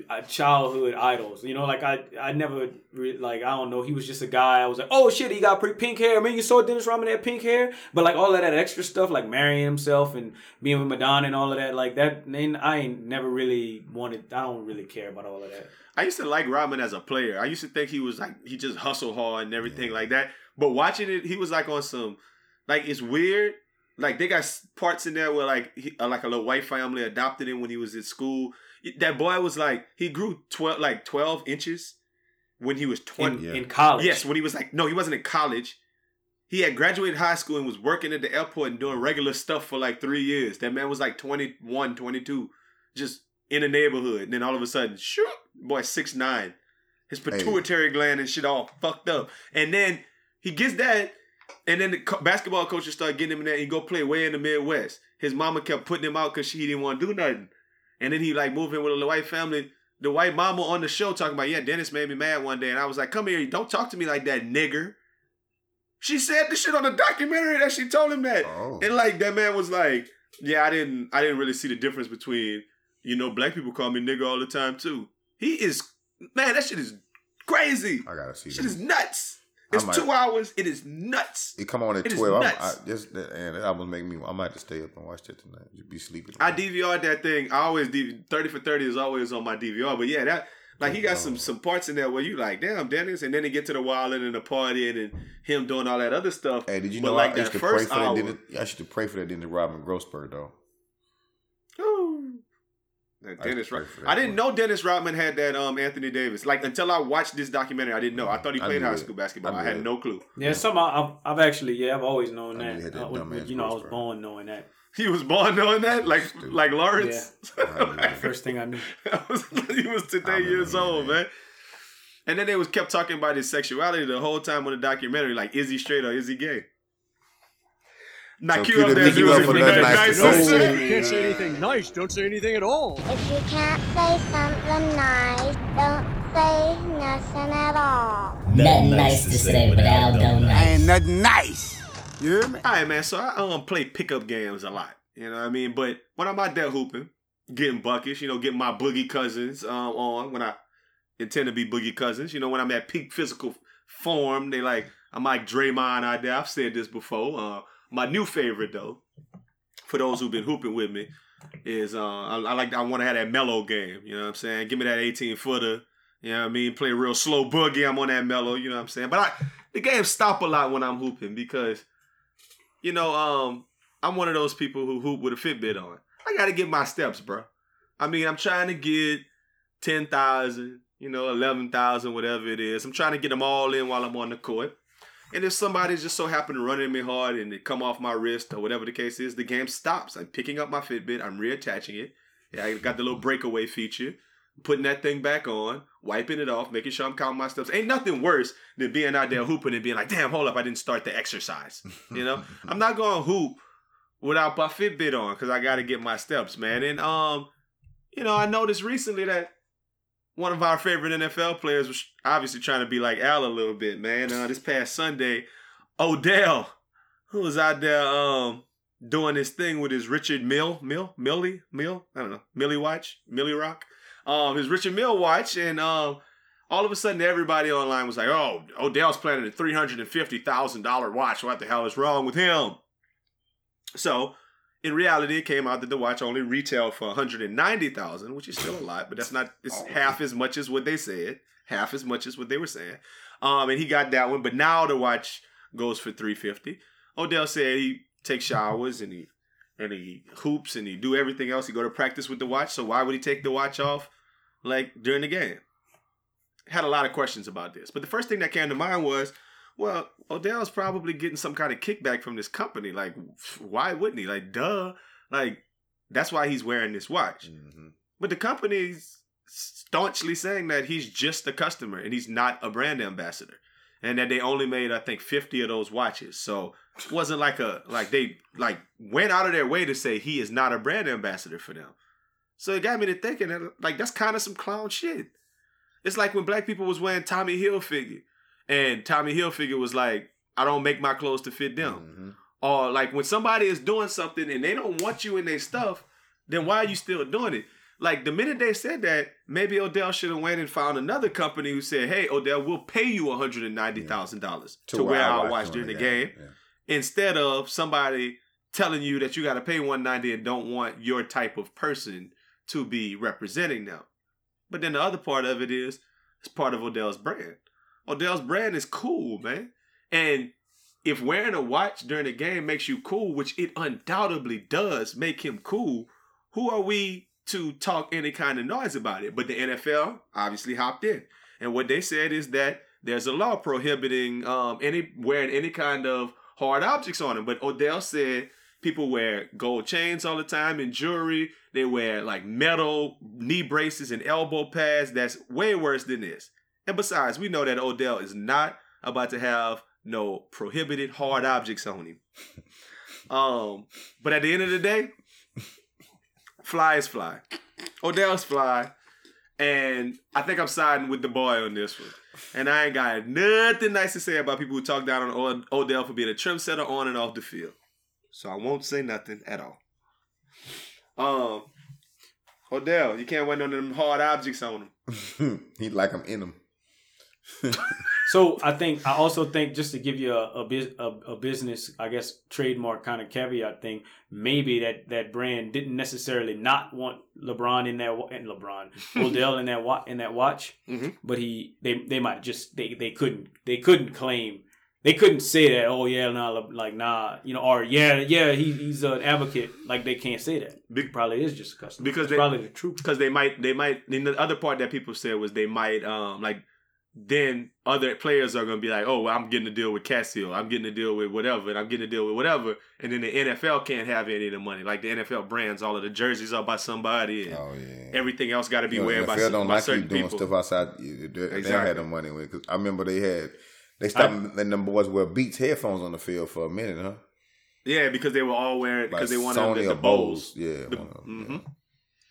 uh, childhood idols. You know, like I, I never re- like I don't know. He was just a guy. I was like, oh shit, he got pretty pink hair. Man, you saw Dennis Rodman had pink hair, but like all of that extra stuff, like marrying himself and being with Madonna and all of that, like that. Then I ain't never really wanted. I don't really care about all of that. I used to like Rodman as a player. I used to think he was like he just hustle hard and everything like that. But watching it, he was like on some like it's weird. Like they got parts in there where like he, uh, like a little white family adopted him when he was in school. That boy was like he grew twelve like twelve inches when he was In, twenty. Yeah. in college, Yes, when he was like no, he wasn't in college. He had graduated high school and was working at the airport and doing regular stuff for like three years. That man was like 21, 22, just in the neighborhood. And then all of a sudden, shoot, boy, six nine, his pituitary gland and shit all fucked up. And then he gets that, and then the basketball coaches start getting him in there. And he go play way in the Midwest. His mama kept putting him out because she didn't want to do nothing. And then he like moved in with a white family. The white mama on the show talking about, yeah, Dennis made me mad one day, and I was like, come here, don't talk to me like that, nigger. She said the shit on the documentary that she told him that. Oh. And like that man was like, yeah, I didn't I didn't really see the difference between, you know, black people call me nigger all the time too. He is man, that shit is crazy. I gotta see. Shit is nuts. I It's might- two hours. It is nuts. It come on at It twelve. I, nuts. just that, and that almost make me. I might have to stay up and watch that tonight. You be sleeping. I DVR'd that thing. I always DV, 30 for 30 is always on my DVR. But yeah, that like he got oh. some some parts in there where you like, damn, Dennis, and then he get to the wilding and the partying and then him doing all that other stuff. Hey, did you But know like I used that to pray first for hour- that? I used to pray for that Dennis growth spurt though. Ooh. That I Dennis pray Rod- I didn't know Dennis Rodman had that um Anthony Davis. Like until I watched this documentary, I didn't know. I thought he played high it. school basketball. I I, had no clue. Yeah, some I've, I've actually yeah I've always known I that. that Uh, when- dumbass you know I was growth spurt. born knowing that. He was born knowing that, like Stupid. like Lawrence. Yeah. First thing I knew. I was, he was I today remember years old, that. man. And then they was kept talking about his sexuality the whole time on the documentary. Like, is he straight or is he gay? Now, So cue cue up the that Mickey music up for for nothing that nice nice to and say. sick. You can't say anything nice, don't say anything at all. If you can't say something nice, don't say nothing at all. Nothing nice to say, but Aldo nice. Ain't nothing nice. You hear me? All right, man. So I um play pickup games a lot. You know what I mean? But when I'm out there hooping, getting buckets, you know, getting my boogie cousins um on when I intend to be boogie cousins. You know, when I'm at peak physical form, they like I'm like Draymond out there. I've said this before. Uh, my new favorite though, for those who've been hooping with me, is uh I, I like I want to have that mellow game. You know what I'm saying? Give me that 18 footer. You know what I mean? Play real slow boogie. I'm on that mellow. You know what I'm saying? But I the game stop a lot when I'm hooping because you know, um, I'm one of those people who hoop with a Fitbit on. I got to get my steps, bro. I mean, I'm trying to get 10,000, you know, 11,000, whatever it is. I'm trying to get them all in while I'm on the court. And if somebody just so happen to run at me hard and it come off my wrist or whatever the case is, the game stops. I'm picking up my Fitbit, I'm reattaching it. Yeah, I got the little breakaway feature, putting that thing back on, wiping it off, making sure I'm counting my steps. Ain't nothing worse than being out there hooping and being like, damn, hold up, I didn't start the exercise. You know, I'm not going to hoop without my Fitbit on because I got to get my steps, man. And um, you know, I noticed recently that one of our favorite NFL players was obviously trying to be like Al a little bit, man. Uh, this past Sunday, Odell, who was out there um doing this thing with his Richard Mille, Mill, Millie, Mill, I don't know, Millie watch, Millie Rock, um, his Richard Mille watch, and um. All of a sudden, everybody online was like, "Oh, Odell's planning a three hundred and fifty thousand dollar watch. What the hell is wrong with him?" So in reality, it came out that the watch only retailed for one hundred and ninety thousand, which is still a lot, but that's not. It's half as much as what they said. Half as much as what they were saying. Um, and he got that one, but now the watch goes for three fifty. Odell said he takes showers and he and he hoops and he do everything else. He go to practice with the watch. So why would he take the watch off like during the game? Had a lot of questions about this, but the first thing that came to mind was, well, Odell's probably getting some kind of kickback from this company. Like, why wouldn't he? Like, duh. Like, that's why he's wearing this watch. Mm-hmm. But the company's staunchly saying that he's just a customer and he's not a brand ambassador. And that they only made, I think, 50 of those watches. So it wasn't like a like they like went out of their way to say he is not a brand ambassador for them. So it got me to thinking that like that's kind of some clown shit. It's like when black people was wearing Tommy Hilfiger and Tommy Hilfiger was like, I don't make my clothes to fit them. Mm-hmm. Or like when somebody is doing something and they don't want you in their stuff, then why are you still doing it? Like the minute they said that, maybe Odell should have went and found another company who said, "Hey, Odell, we'll pay you one hundred and ninety thousand dollars to, wear our watch during the game," instead of somebody telling you that you got to pay one ninety and don't want your type of person to be representing them. But then the other part of it is it's part of Odell's brand. Odell's brand is cool, man, and if wearing a watch during the game makes you cool, which it undoubtedly does make him cool, who are we to talk any kind of noise about it? But the NFL obviously hopped in. And what they said is that there's a law prohibiting um, any wearing any kind of hard objects on them. But Odell said people wear gold chains all the time and jewelry. They wear like metal knee braces and elbow pads. That's way worse than this. And besides, we know that Odell is not about to have no prohibited hard objects on him. Um, but at the end of the day, fly is fly. Odell's fly. And I think I'm siding with the boy on this one. And I ain't got nothing nice to say about people who talk down on Odell for being a trim setter on and off the field. So I won't say nothing at all. Um, Odell, you can't wear none of them hard objects on him. he like I'm in him. So I think I also think just to give you a a, a, business I guess trademark kind of caveat thing, maybe that that brand didn't necessarily not want LeBron in that and LeBron Odell in that wa- in that watch, Mhm. but he they they might just they they couldn't they couldn't claim they couldn't say that oh yeah nah like nah you know or yeah yeah he, he's an advocate like they can't say that. Big- probably is just a customer. Because That's they probably the truth. because they might they might and the other part that people said was they might um like then other players are gonna be like oh well, I'm getting a deal with Casio I'm getting a deal with whatever and I'm getting a deal with whatever and then the NFL can't have any of the money like the NFL brands all of the jerseys are by somebody and Oh yeah. everything else got to be You know, by, don't by like you doing people stuff outside. They, they don't have the money with. Cause I remember they had they stopped letting them boys wear Beats headphones on the field for a minute, huh? yeah because they were all wearing because Like they wanted Sony the, the bowls Yeah. The- them, mm-hmm. yeah.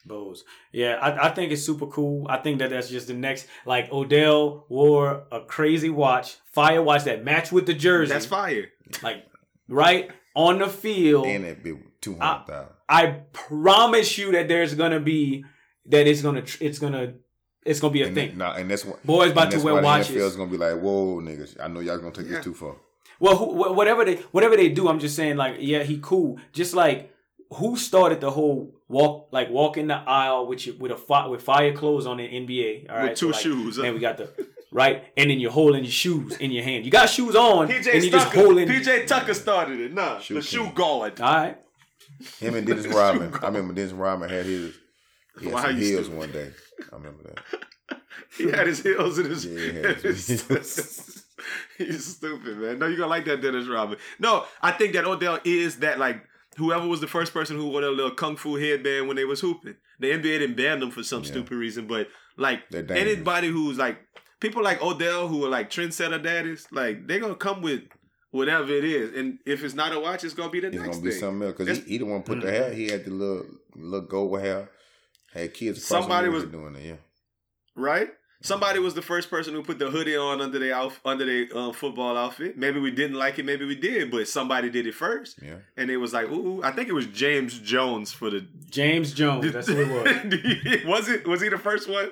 Bose. Yeah, I, I think it's super cool. I think that that's just the next. Like Odell wore a crazy watch, fire watch that matched with the jersey. that's fire Like right on the field. And it be two hundred thousand. I promise you that there's gonna be that it's gonna it's gonna it's gonna be a And, thing. nah, and that's what Boys about to wear why watches. The NFL's gonna be like, whoa, niggas! I know y'all gonna take Yeah. this too far. Well, who, whatever they whatever they do, I'm just saying like yeah, he cool. Just like who started the whole walk like walking the aisle with your, with a fi- with fire clothes on in NBA. All With right, two like, shoes. And we got the right, and then you're holding your shoes in your hand. You got shoes on, PJ and you just Tucker holding. PJ Tucker started it nah Shoe the shoe king. guard All right, Him and Dennis Rodman. I remember Dennis Rodman had his he had Why some heels stupid? one day. I remember that. He had his heels in his. Yeah, he his. He's stupid, man. No, you're gonna like that Dennis Rodman. No, I think that Odell is that like whoever was the first person who wore a little kung fu headband when they was hooping. The NBA didn't ban them for some Yeah. stupid reason, but like anybody who's like people like Odell who are like trendsetter daddies, like they're gonna come with whatever it is, and if it's not a watch, it's gonna be the It's next gonna be thing. something else because That's- he, he the one put the mm. hair. He had the little little gold hair. Had kids. Somebody was- doing it. Yeah. right? Somebody was the first person who put the hoodie on under their outf- under their um, football outfit. Maybe we didn't like it, maybe we did, but somebody did it first, Yeah. and it was like, ooh, I think it was James Jones for the. James Jones. That's what it was. was it? Was he the first one?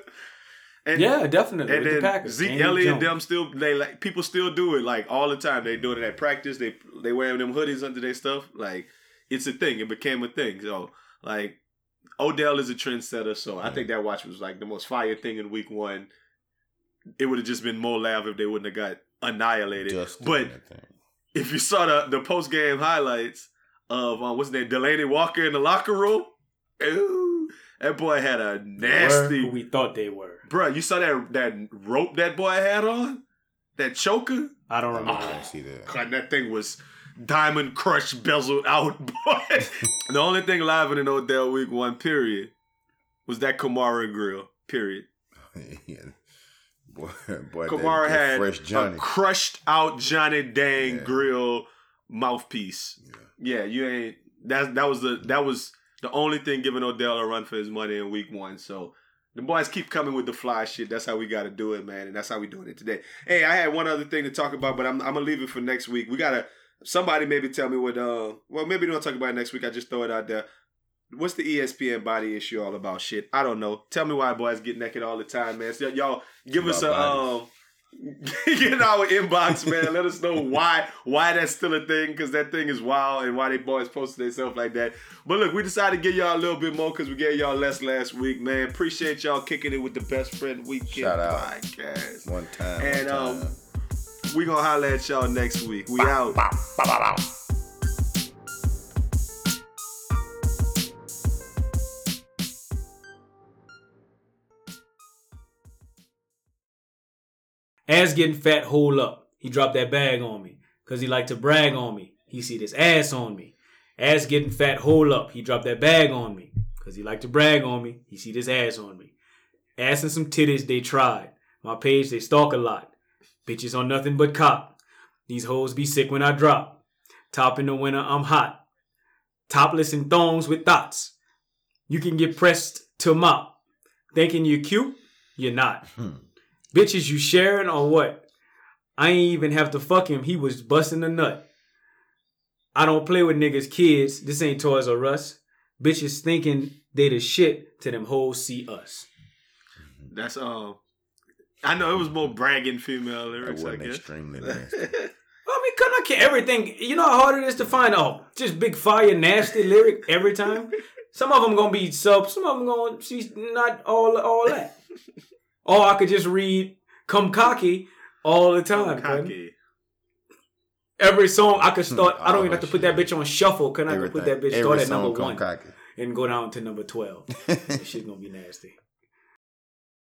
And, Yeah, definitely. And with the then Packers. Zeke James Elliott, Jones. them still they like people still do it like all the time. They doing it at practice. They they wearing them hoodies under their stuff. Like it's a thing. It became a thing. So like Odell is a trendsetter. So I think that watch was like the most fire thing in week one. It would have just been more laugh if they wouldn't have got annihilated. Just but doing that thing. if you saw the the post game highlights of uh, what's his name, Delanie Walker in the locker room, ooh, that boy had a nasty. Who we thought they were. Bruh, you saw that that rope that boy had on, that choker. I don't I remember. didn't see that. God, that thing was diamond crush bezeled out, boy. the only thing live in Odell Week One, period, was that Kamara grill. Period. yeah. Boy, boy, Kamara had a crushed out Johnny Dang Yeah. grill mouthpiece. Yeah, you ain't. That that was the that was the only thing giving Odell a run for his money in Week One. So. The boys keep coming with the fly shit. That's how we got to do it, man, and that's how we doing it today. Hey, I had one other thing to talk about, but I'm, I'm gonna leave it for next week. We gotta somebody maybe tell me what. Uh, well, maybe don't talk about it next week. I just throw it out there. What's the ESPN body issue all about? Shit, I don't know. Tell me why boys get naked all the time, man. So, y'all give us a um, get in our inbox, man. Let us know why why that's still a thing because that thing is wild and why they boys posted themselves like that. But look, we decided to give y'all a little bit more because we gave y'all less last week, man. Appreciate y'all kicking it with the best friend weekend Shout out. podcast. One time. And, one time. um, We gonna holler at y'all next week. We out. Ass getting fat, hold up. He dropped that bag on me. Cause he like to brag on me. He see this ass on me. Ass getting fat, hold up. He dropped that bag on me. Cause he like to brag on me. He see this ass on me. Ass and some titties, they tried. My page, they stalk a lot. Bitches on nothing but cop. These hoes be sick when I drop. Top in the winter, I'm hot. Topless and thongs with thoughts. You can get pressed to mop. Thinking you're cute? You're not. Bitches, you sharing or what? I ain't even have to fuck him. He was busting a nut. I don't play with niggas' kids. This ain't Toys R Us. Bitches thinking they the shit to them hoes see us. That's um. I know it was more bragging female lyrics. I wasn't guess. extremely nasty. I mean, cause I can't everything. You know how hard it is to find oh, just big fire nasty lyric every time. Some of them gonna be sub. Some of them gonna she's not all all that. Or I could just read "Come Cocky" all the time. Cocky. Every song I could start. I don't even have to put that bitch on shuffle. Can I put that bitch Every start at number one cocky. and go down to number twelve? that shit gonna be nasty.